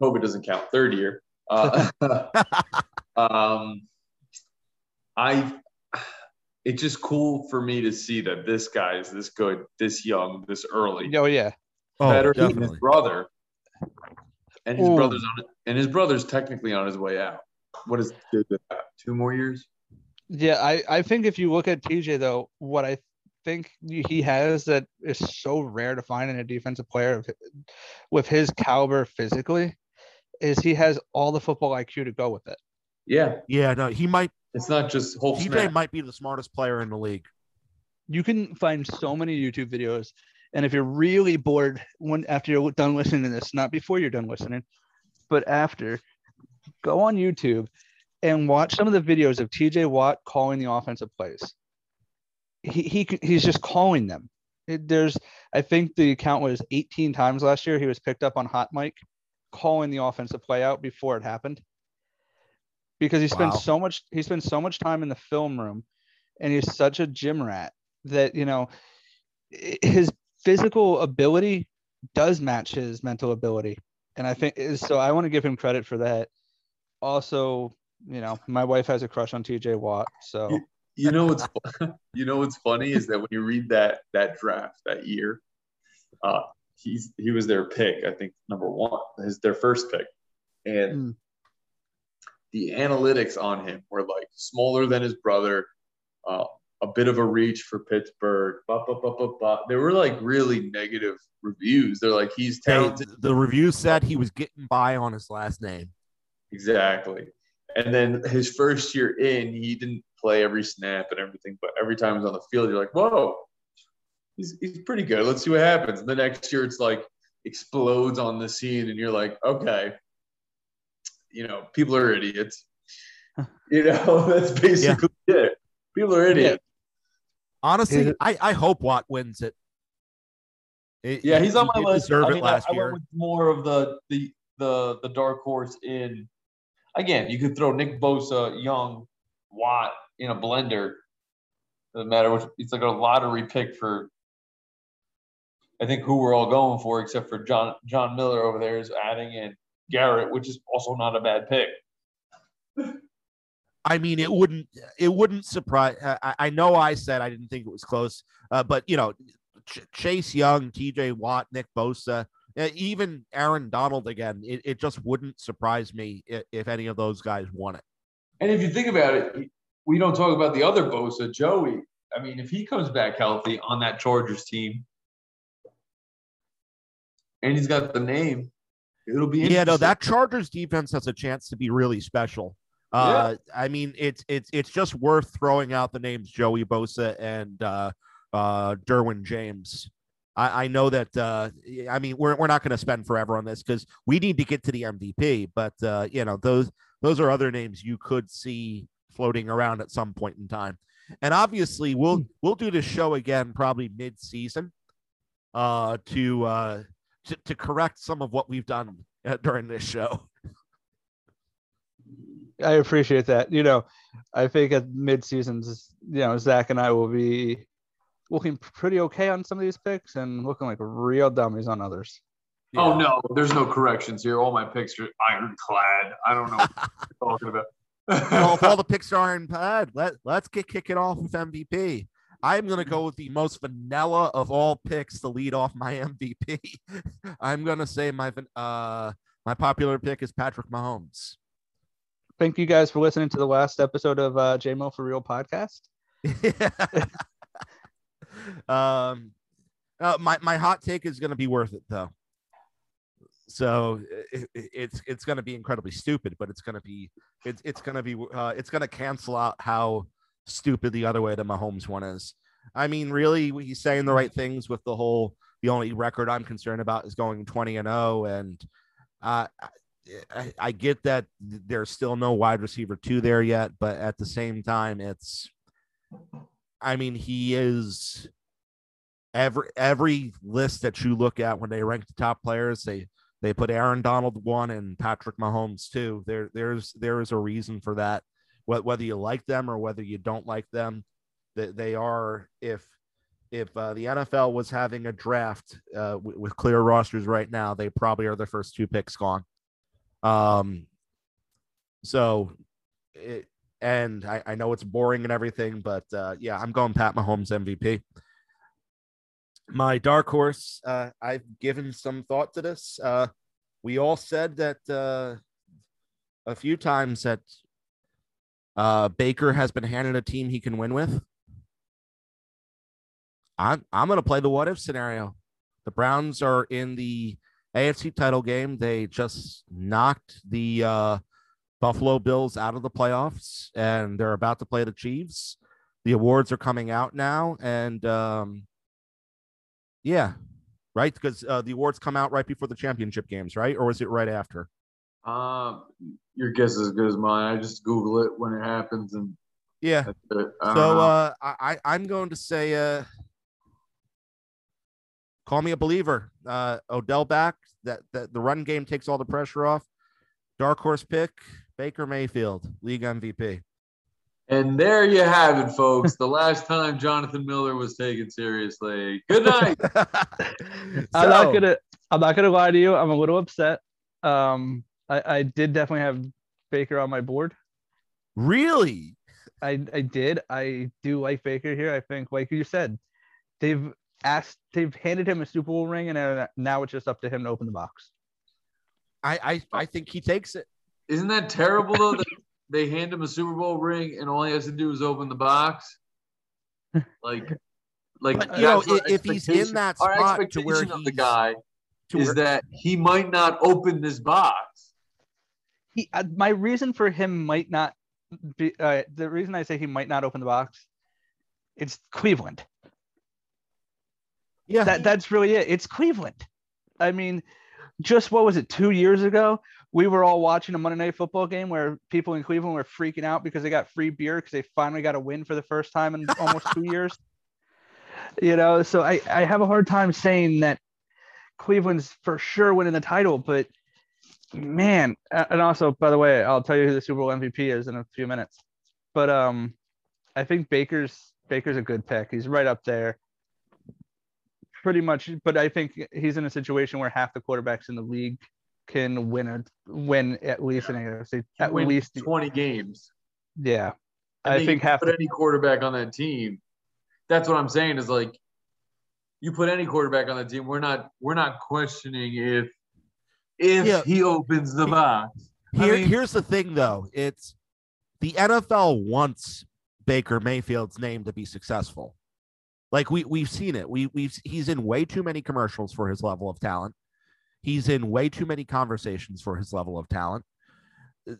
Hope it doesn't count. Third year. Uh, (laughs) um, I it's just cool for me to see that this guy is this good, this young, this early. Oh yeah, oh, better definitely. than his brother. And his Ooh. brother's on it, and his brother's technically on his way out. What is two more years? Yeah, I I think if you look at TJ though, what I think he has that is so rare to find in a defensive player with his caliber physically is he has all the football IQ to go with it. Yeah. Yeah, no, he might it's not just whole TJ snap. might be the smartest player in the league. You can find so many YouTube videos and if you're really bored when after you're done listening to this, not before you're done listening, but after, go on YouTube and watch some of the videos of TJ Watt calling the offensive plays. He, he he's just calling them. It, there's I think the count was 18 times last year he was picked up on hot mic calling the offensive play out before it happened. Because he spends wow. so much he spends so much time in the film room and he's such a gym rat that you know his physical ability does match his mental ability. And I think so. I want to give him credit for that. Also, you know, my wife has a crush on TJ Watt. So you, you know what's (laughs) you know what's funny is that when you read that that draft that year, uh, he's he was their pick. I think number one, his their first pick, and mm. the analytics on him were like smaller than his brother, uh, a bit of a reach for Pittsburgh. Bah, bah, bah, they were like really negative reviews. They're like, he's talented. They, the review said he was getting by on his last name. Exactly. And then his first year in, he didn't play every snap and everything, but every time he's on the field, you're like, whoa, he's, he's pretty good. Let's see what happens. And the next year, it's like explodes on the scene, and you're like, okay, you know, people are idiots. you know, (laughs) that's basically yeah. it. People are idiots. Honestly, I, I hope Watt wins it. it yeah, he's on my list. I, mean, I, I went with more of the the the the dark horse in. Again, you could throw Nick Bosa, Young, Watt in a blender. Doesn't matter which. It's like a lottery pick for. I think who we're all going for, except for John John Miller over there, is adding in Garrett, which is also not a bad pick. I mean, it wouldn't it wouldn't surprise. I, I know I said I didn't think it was close, uh, but you know, Ch- Chase Young, T.J. Watt, Nick Bosa, uh, even Aaron Donald again. It, it just wouldn't surprise me if, if, any of those guys won it. And if you think about it, we don't talk about the other Bosa, Joey. I mean, if he comes back healthy on that Chargers team, and he's got the name, it'll be yeah. No, that Chargers defense has a chance to be really special. Uh, yeah. I mean, it's it's it's just worth throwing out the names Joey Bosa and uh, uh, Derwin James. I, I know that. Uh, I mean, we're we're not going to spend forever on this because we need to get to the MVP. But uh, you know, those those are other names you could see floating around at some point in time. And obviously, we'll hmm. we'll do this show again probably mid season, uh, to uh, to, to correct some of what we've done uh, during this show. I appreciate that. You know, I think at mid seasons, you know, Zack and I will be looking pretty okay on some of these picks and looking like real dummies on others. Yeah. Oh no, there's no corrections here. All my picks are ironclad. I don't know what (laughs) you're talking about. well, if all the (laughs) picks are ironclad, let let's get kick it off with MVP. I'm going to go with the most vanilla of all picks to lead off my (laughs) MVP. I'm going to say my uh my popular pick is Patrick Mahomes. Thank you guys for listening to the last episode of uh, J-MiL for Real podcast. (laughs) um, uh, my my hot take is going to be worth it though. So it, it's it's going to be incredibly stupid, but it's going to be it's it's going to be uh, it's going to cancel out how stupid the other way the Mahomes one is. I mean, really, he's saying the right things with the whole. The only record I'm concerned about is going 20 and 0, and uh, I, I get that there's still no wide receiver two there yet, but at the same time, it's. I mean, he is every every list that you look at when they rank the top players, they they put Aaron Donald one and Patrick Mahomes two. There there's there is a reason for that. Whether you like them or whether you don't like them, that they are if if uh, the NFL was having a draft uh, w- with clear rosters right now, they probably are the first two picks gone. Um, so it, and I, I know it's boring and everything, but uh, yeah, I'm going Pat Mahomes MVP my dark horse, uh, I've given some thought to this. Uh, we all said that uh, a few times that uh, Baker has been handed a team he can win with. I'm I'm going to play the what if scenario. The Browns are in the AFC title game. They just knocked the uh, Buffalo Bills out of the playoffs, and they're about to play the Chiefs. The awards are coming out now, and um, yeah, right. Because uh, the awards come out right before the championship games, right? Or was it right after? Um, your guess is as good as mine. I just Google it when it happens, and yeah. So uh, I I'm going to say uh, call me a believer. Uh, Odell back. That that the run game takes all the pressure off. Dark horse pick Baker Mayfield, league MVP. And there you have it, folks. The last time Jonathan Miller was taken seriously. Good night. so, (laughs) I'm not gonna. I'm not gonna lie to you. I'm a little upset. Um, I, I did definitely have Baker on my board. Really? I I did. I do like Baker here. I think, like you said, they've asked, they've handed him a Super Bowl ring, and now it's just up to him to open the box. I I, I think he takes it. Isn't that terrible though? That they hand him a Super Bowl ring and all he has to do is open the box. Like, like but, you know, if he's in that spot our expectation to where of the guy is where, that he might not open this box. He, uh, my reason for him might not be uh, the reason I say he might not open the box. It's Cleveland. Yeah, that that's really it. It's Cleveland. I mean, just what was it two years ago? we were all watching a Monday Night Football game where people in Cleveland were freaking out because they got free beer because they finally got a win for the first time in (laughs) almost two years. You know, so I, I have a hard time saying that Cleveland's for sure winning the title, but man, and also by the way, I'll tell you who the Super Bowl MVP is in a few minutes. But um, I think Baker's Baker's a good pick. He's right up there. Pretty much, but I think he's in a situation where half the quarterbacks in the league can win a win at least an AFC at win least 20 games. Yeah. And I think half put the, any quarterback on that team. That's what I'm saying is like you put any quarterback on the team, we're not we're not questioning if if yeah. he opens the box. Here, I mean, here's the thing though. It's the NFL wants Baker Mayfield's name to be successful. Like we we've seen it. We we've he's in way too many commercials for his level of talent. He's in way too many conversations for his level of talent.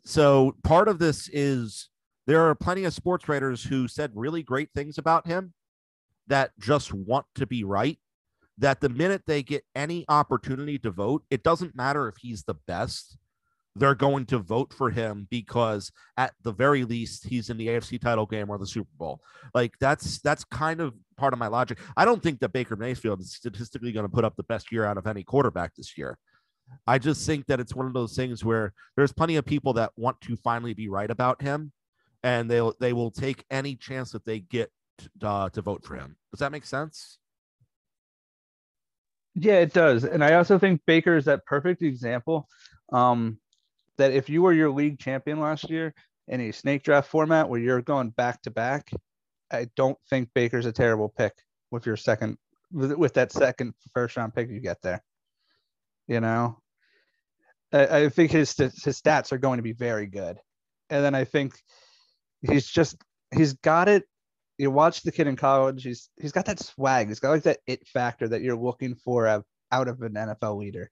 So part of this is there are plenty of sports writers who said really great things about him that just want to be right. That the minute they get any opportunity to vote, it doesn't matter if he's the best, they're going to vote for him because at the very least he's in the AFC title game or the Super Bowl. Like that's that's kind of part of my logic. I don't think that Baker Mayfield is statistically going to put up the best year out of any quarterback this year. I just think that it's one of those things where there's plenty of people that want to finally be right about him, and they'll they will take any chance that they get to, uh, to vote for him. Does that make sense? Yeah, it does. And I also think Baker is that perfect example. Um, that if you were your league champion last year in a snake draft format where you're going back to back, I don't think Baker's a terrible pick with your second with, that second first round pick you get there. You know, I, I think his his stats are going to be very good, and then I think he's just he's got it. You watch the kid in college; he's he's got that swag. He's got like that it factor that you're looking for out of an NFL leader.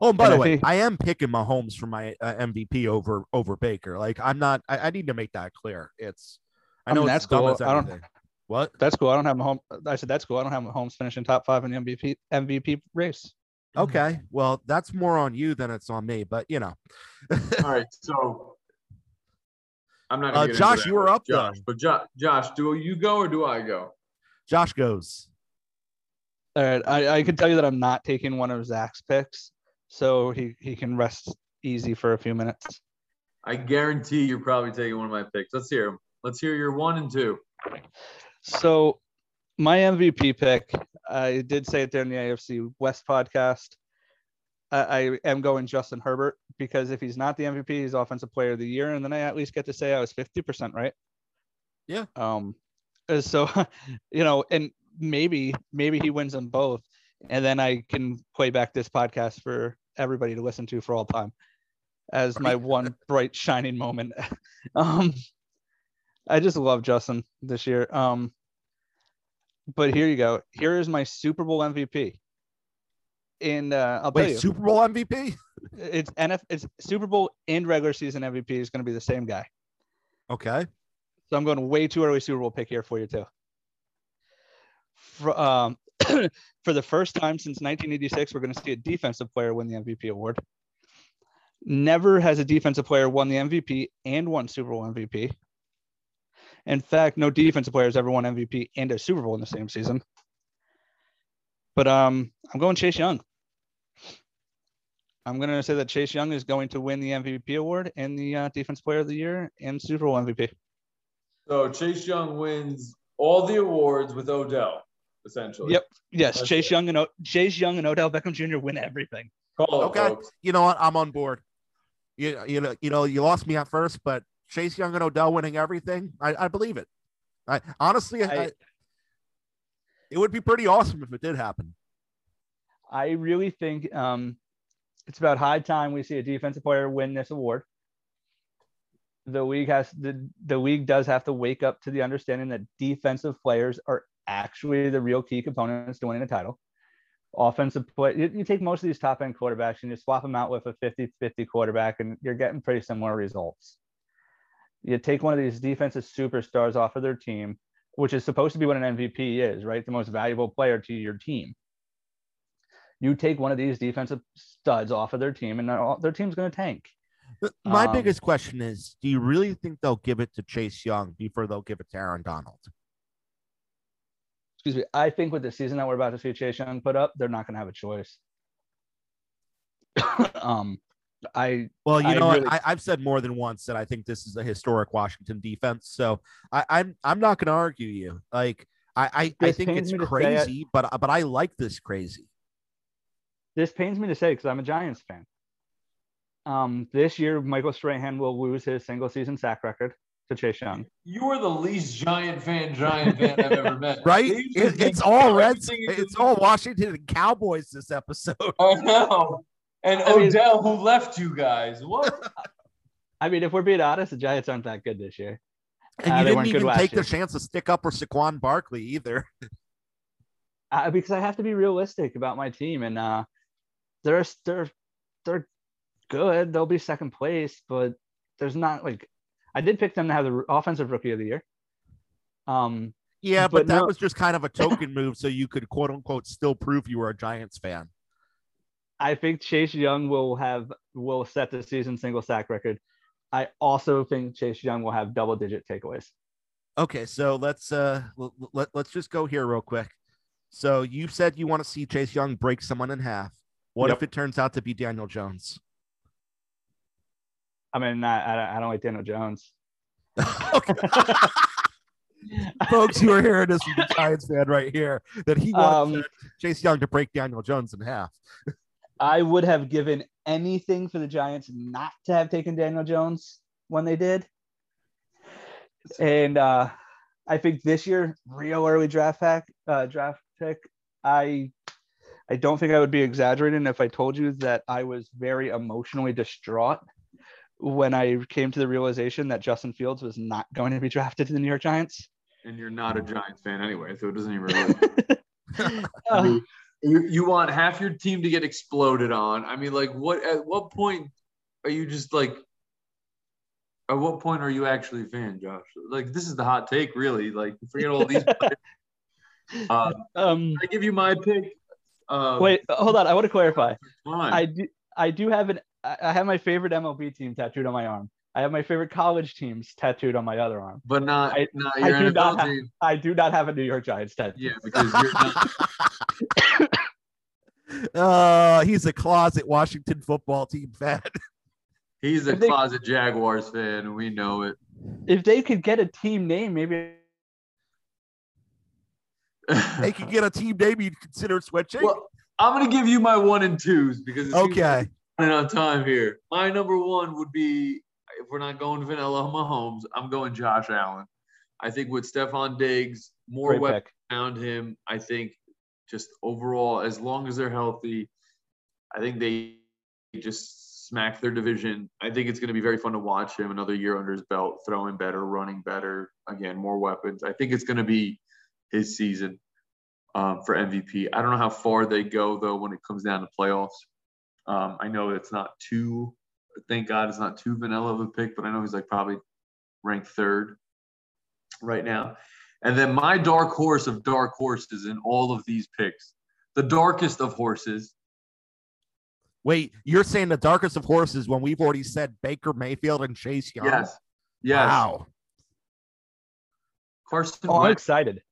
Oh, by and the I way, think, I am picking Mahomes for my uh, MVP over over Baker. Like I'm not. I, I, need to make that clear. It's. I, I know mean, that's cool. I don't. What? That's cool. I don't have Mahomes. I said that's cool. I don't have Mahomes finishing top five in the MVP MVP race. Okay, well, that's more on you than it's on me. But you know. All right, (laughs) so I'm not. Uh, Josh, you were up Josh, but Josh, Josh, do you go or do I go? Josh goes. All right, I, I can tell you that I'm not taking one of Zack's picks so he he can rest easy for a few minutes. I guarantee you're probably taking one of my picks. Let's hear them. Let's hear your one and two. So my MVP pick, I did say it there in the AFC West podcast. I, I am going Justin Herbert because if he's not the MVP, he's offensive player of the year. And then I at least get to say I was 50% right. Yeah. Um, so, (laughs) you know, and maybe, maybe he wins them both. And then I can play back this podcast for everybody to listen to for all time as my one (laughs) bright shining moment. (laughs) um, I just love Justin this year. Um, but here you go. Here is my Super Bowl MVP. In uh, I'll Wait, tell you, Super Bowl MVP. It's NF. It's Super Bowl and regular season MVP is going to be the same guy. Okay. So I'm going way too early Super Bowl pick here for you too. For, um, (coughs) for the first time since 1986, we're going to see a defensive player win the MVP award. Never has a defensive player won the MVP and won Super Bowl MVP. In fact, no defensive player has ever won MVP and a Super Bowl in the same season. But um, I'm going Chase Young. I'm going to say that Chase Young is going to win the MVP award and the uh, Defense Player of the Year and Super Bowl MVP. So Chase Young wins all the awards with Odell essentially. Yep. Yes. That's Chase it. Young and o- Chase Young and Odell Beckham Jr. win everything. Call okay. Folks. You know what? I'm on board. You, you know, you know, you lost me at first, but Chase Young and Odell winning everything, I, I believe it. I honestly, I, I, it would be pretty awesome if it did happen. I really think um, it's about high time we see a defensive player win this award. The league has the the league does have to wake up to the understanding that defensive players are actually the real key components to winning a title. Offensive play, you, you take most of these top end quarterbacks and you swap them out with a 50 50 quarterback, and you're getting pretty similar results. You take one of these defensive superstars off of their team, which is supposed to be what an MVP is, right? The most valuable player to your team. You take one of these defensive studs off of their team, and their team's going to tank. My um, biggest question is do you really think they'll give it to Chase Young before they'll give it to Aaron Donald? Excuse me, I think with the season that we're about to see Chase Young put up, they're not going to have a choice. (laughs) um, I well, you I know, really... I, have said more than once that I think this is a historic Washington defense. So I, am I'm, I'm not going to argue you. Like I I, I think it's crazy, it. but but I like this crazy. This pains me to say because I'm a Giants fan. Um, this year Michael Strahan will lose his single season sack record to Chase Young. You are the least giant fan, giant fan I've ever met. (laughs) right? It, it's all Reds. It's all Washington and Cowboys this episode. I know. And I Odell, mean, who left you guys? What? I mean, if we're being honest, the Giants aren't that good this year. And uh, you didn't even take the chance to stick up for Saquon Barkley either. (laughs) Uh, because I have to be realistic about my team, and uh, they're they're they're good. They'll be second place, but there's not like I did pick them to have the offensive rookie of the year. Um, yeah, but, but that no, was just kind of a (laughs) token move, so you could quote unquote still prove you were a Giants fan. I think Chase Young will have will set the season single sack record. I also think Chase Young will have double digit takeaways. Okay, so let's uh let, let's just go here real quick. So you said you want to see Chase Young break someone in half. What yep. if it turns out to be Daniel Jones? I mean, I, I don't like Daniel Jones. (laughs) (laughs) Folks, you are hearing this from the Giants fan right here that he wants um, Chase Young to break Daniel Jones in half. I would have given anything for the Giants not to have taken Daniel Jones when they did. And uh, I think this year, real early draft pack, uh, draft pick, I I don't think I would be exaggerating if I told you that I was very emotionally distraught when I came to the realization that Justin Fields was not going to be drafted to the New York Giants. And you're not a Giants fan anyway, so it doesn't even (laughs) really. I mean, you, you want half your team to get exploded on. I mean, like, what at what point are you just like? At what point are you actually a fan, Josh? Like, this is the hot take, really. Like, forget all these. (laughs) uh, um, I give you my pick. Uh, wait, hold on. I want to clarify. I do. I do have an I have my favorite MLB team tattooed on my arm. I have my favorite college teams tattooed on my other arm. But not, I, not I do not have, I do not have a New York Giants tattoo. Yeah, because you're not. (laughs) uh, he's a closet Washington football team fan. (laughs) He's a closet Jaguars fan. We know it. If they could get a team name, maybe (laughs) they could get a team name you'd consider switching. Well, I'm gonna give you my one and twos because okay running on time here. My number one would be if we're not going vanilla Mahomes, I'm going Josh Allen. I think with Stefon Diggs, more weapons around him, I think just overall, as long as they're healthy, I think they just smack their division. I think it's going to be very fun to watch him another year under his belt, throwing better, running better, again, more weapons. I think it's going to be his season um, for MVP. I don't know how far they go, though, when it comes down to playoffs. Um, I know it's not too, thank God it's not too vanilla of a pick, but I know he's like probably ranked third right now. And then my dark horse of dark horses in all of these picks, the darkest of horses. Wait, you're saying the darkest of horses when we've already said Baker Mayfield and Chase Young? Yes. Yes. Wow. Carson. Oh, I'm excited.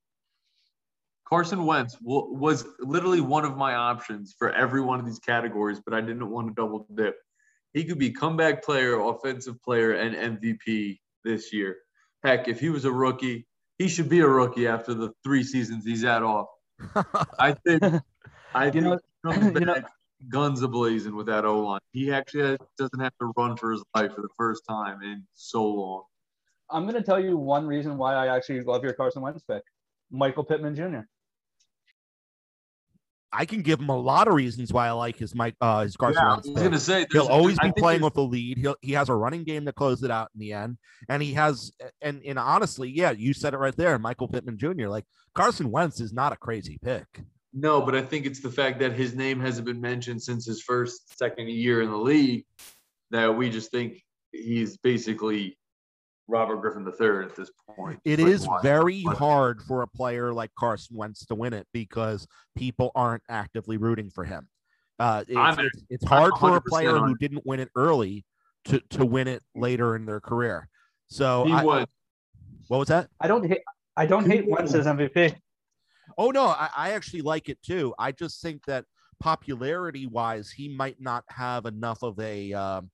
Carson Wentz was literally one of my options for every one of these categories, but I didn't want to double dip. He could be comeback player, offensive player, and MVP this year. Heck, if he was a rookie, he should be a rookie after the three seasons he's had off. (laughs) I think I you think know, comes back you know, guns ablazing with that O line. He actually doesn't have to run for his life for the first time in so long. I'm going to tell you one reason why I actually love your Carson Wentz pick. Michael Pittman Jr. I can give him a lot of reasons why I like his Mike uh his Carson yeah, I was gonna say he'll always be playing with the lead. He'll he has a running game to close it out in the end. And he has and and honestly, yeah, you said it right there, Michael Pittman Jr. Like Carson Wentz is not a crazy pick. No, but I think it's the fact that his name hasn't been mentioned since his first, second year in the league that we just think he's basically Robert Griffin III at this point. It is very hard for a player like Carson Wentz to win it because people aren't actively rooting for him. Uh, it's, it's, it's, hard for a player who didn't win it early to, to win it later in their career. So he I, was. What was that? I don't hate. I don't hate Wentz as MVP. Oh no, I, I actually like it too. I just think that popularity wise, he might not have enough of a um,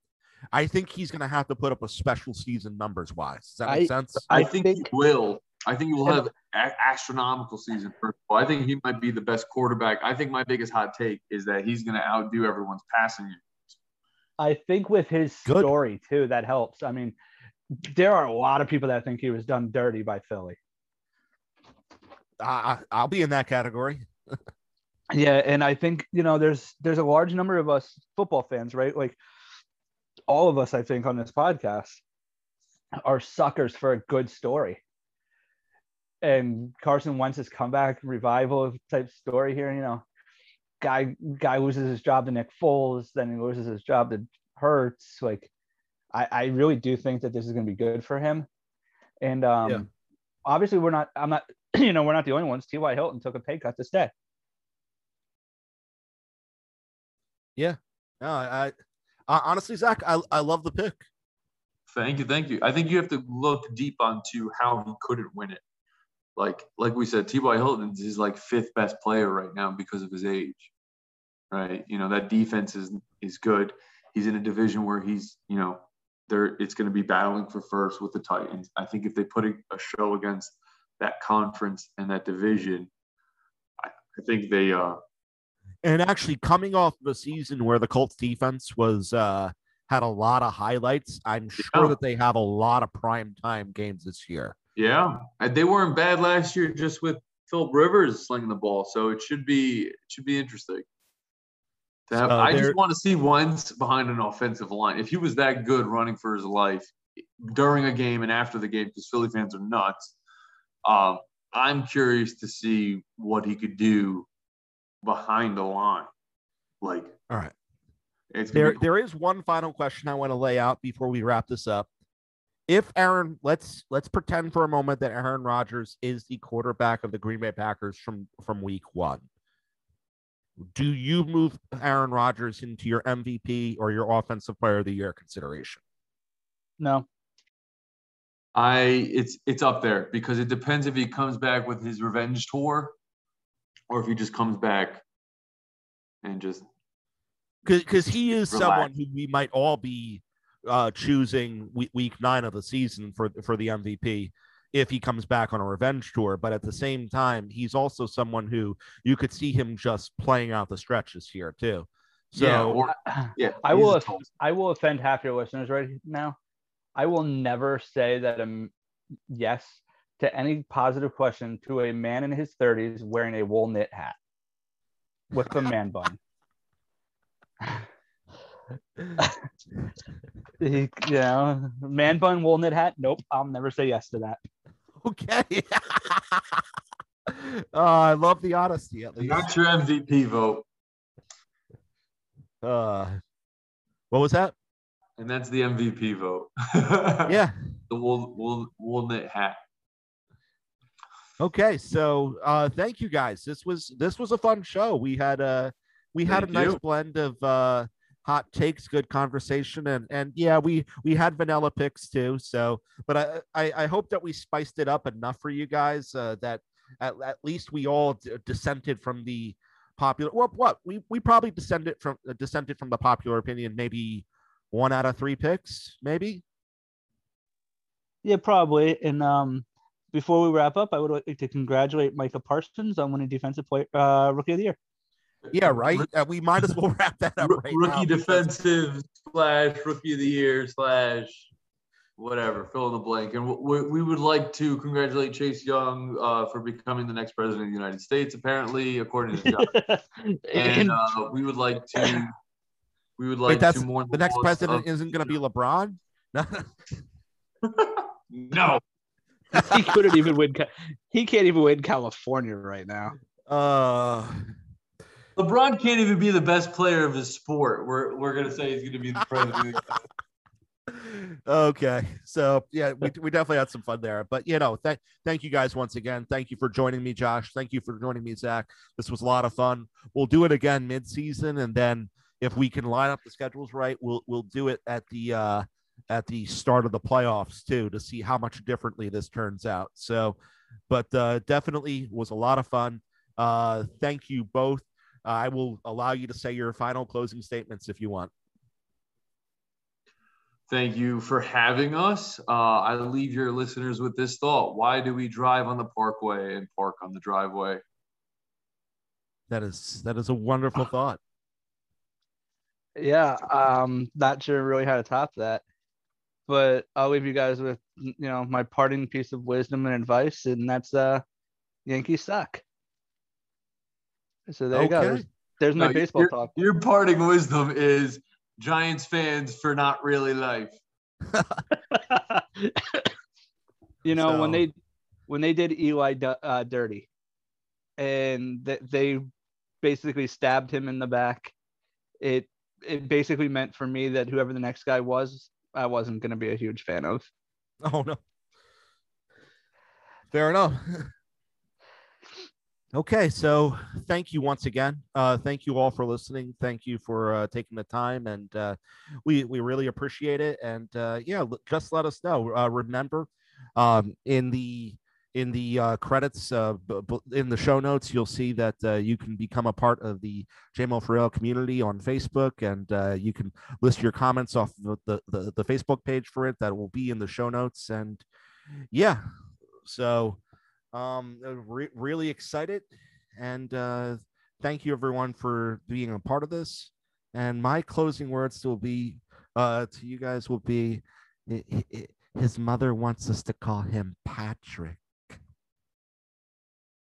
I think he's going to have to put up a special season numbers wise. Does that make I, sense? I, I think, think, he will. I think he will have an astronomical season. First of all, I think he might be the best quarterback. I think my biggest hot take is that he's going to outdo everyone's passing yards. I think with his Good. story too, that helps. I mean, there are a lot of people that think he was done dirty by Philly. I, I'll be in that category. (laughs) yeah, and I think you know there's there's a large number of us football fans, right? Like all of us, I think, on this podcast are suckers for a good story. And Carson Wentz's comeback revival type story here, you know, guy guy loses his job to Nick Foles, then he loses his job to Hurts. Like, I, I really do think that this is going to be good for him. And um, yeah. obviously, we're not. I'm not. (clears throat) You know, we're not the only ones. T.Y. Hilton took a pay cut to stay. Yeah. No, I uh, honestly, Zack, I, I love the pick. Thank you, thank you. I think you have to look deep onto how he couldn't win it. Like like we said, T.Y. Hilton is like fifth best player right now because of his age. Right, you know that defense is is good. He's in a division where he's you know there it's going to be battling for first with the Titans. I think if they put a, a show against that conference and that division, I, I think they uh and actually, coming off of a season where the Colts defense was uh, had a lot of highlights, I'm sure yeah. that they have a lot of prime time games this year. Yeah, they weren't bad last year, just with Philip Rivers slinging the ball. So it should be it should be interesting. Have, uh, I just want to see Wentz behind an offensive line. If he was that good running for his life during a game and after the game, because Philly fans are nuts, um, I'm curious to see what he could do behind the line. Like, all right. there, cool. there is one final question I want to lay out before we wrap this up. If Aaron, let's let's pretend for a moment that Aaron Rodgers is the quarterback of the Green Bay Packers from from Week One. Do you move Aaron Rodgers into your MVP or your Offensive Player of the Year consideration? No. I it's it's up there because it depends if he comes back with his revenge tour or if he just comes back and just because he is relax. someone who we might all be uh, choosing week, week nine of the season for for the MVP if he comes back on a revenge tour. But at the same time, he's also someone who you could see him just playing out the stretches here too. So yeah, or, yeah (clears throat) I will I will offend half your listeners right now. I will never say that a yes to any positive question to a man in his 30s wearing a wool knit hat with a man bun. (laughs) you know, man bun wool knit hat. Nope, I'll never say yes to that. Okay. oh, (laughs) I love the honesty at least. Not your MVP vote. Uh, what was that? and that's the MVP vote. (laughs) yeah, the wool, wool, wool knit hat. Okay, so uh, thank you guys. This was this was a fun show. We had a we had thank a nice you. blend of uh, hot takes, good conversation, and and yeah, we we had vanilla picks too. So, but I I, I hope that we spiced it up enough for you guys uh, that at, at least we all d- dissented from the popular. Well, what we we probably descended from uh, dissented from the popular opinion maybe one out of three picks, maybe. Yeah, probably. And um, before we wrap up, I would like to congratulate Micah Parsons on winning Defensive Player uh, Rookie of the Year. Yeah, right. Uh, we might as well wrap that up. Right rookie now. defensive slash Rookie of the Year slash whatever, fill in the blank. And we, we would like to congratulate Chase Young uh, for becoming the next president of the United States, apparently, according to John. (laughs) and uh, we would like to we would like Wait, that's, more. The next president of, isn't going to be LeBron. (laughs) no, (laughs) (laughs) he couldn't even win. He can't even win California right now. Uh, LeBron can't even be the best player of his sport. We're we're gonna say he's gonna be the president. (laughs) okay, so yeah, we, we definitely had some fun there. But you know, thank thank you guys once again. Thank you for joining me, Josh. Thank you for joining me, Zack. This was a lot of fun. We'll do it again mid season, and then if we can line up the schedules right, we'll we'll do it at the uh, at the start of the playoffs too to see how much differently this turns out. So, but uh, definitely was a lot of fun. Uh, thank you both. Uh, I will allow you to say your final closing statements if you want. Thank you for having us. Uh, I leave your listeners with this thought: Why do we drive on the parkway and park on the driveway? That is that is a wonderful (sighs) thought yeah, um, not sure really how to top that, but I'll leave you guys with you know my parting piece of wisdom and advice, and that's uh, Yankees suck. So there okay. you go. There's, there's my no, baseball your, talk. Your parting wisdom is Giants fans for not really life. (laughs) you know so. when they when they did Eli uh, dirty, and th- they basically stabbed him in the back. It it basically meant for me that whoever the next guy was, I wasn't going to be a huge fan of. Oh no. Fair enough. okay, so thank you once again. Uh, thank you all for listening. Thank you for uh, taking the time, and uh, we we really appreciate it. And uh, yeah, just let us know. Uh, remember, um, in the in the uh, credits uh, b- b- in the show notes you'll see that uh, you can become a part of the J-MiL for real community on facebook and uh, you can list your comments off the, the, the facebook page for it. That will be in the show notes and yeah. So um uh, re- really excited and uh, thank you everyone for being a part of this. And my closing words will be to you guys will be his mother wants us to call him Patrick.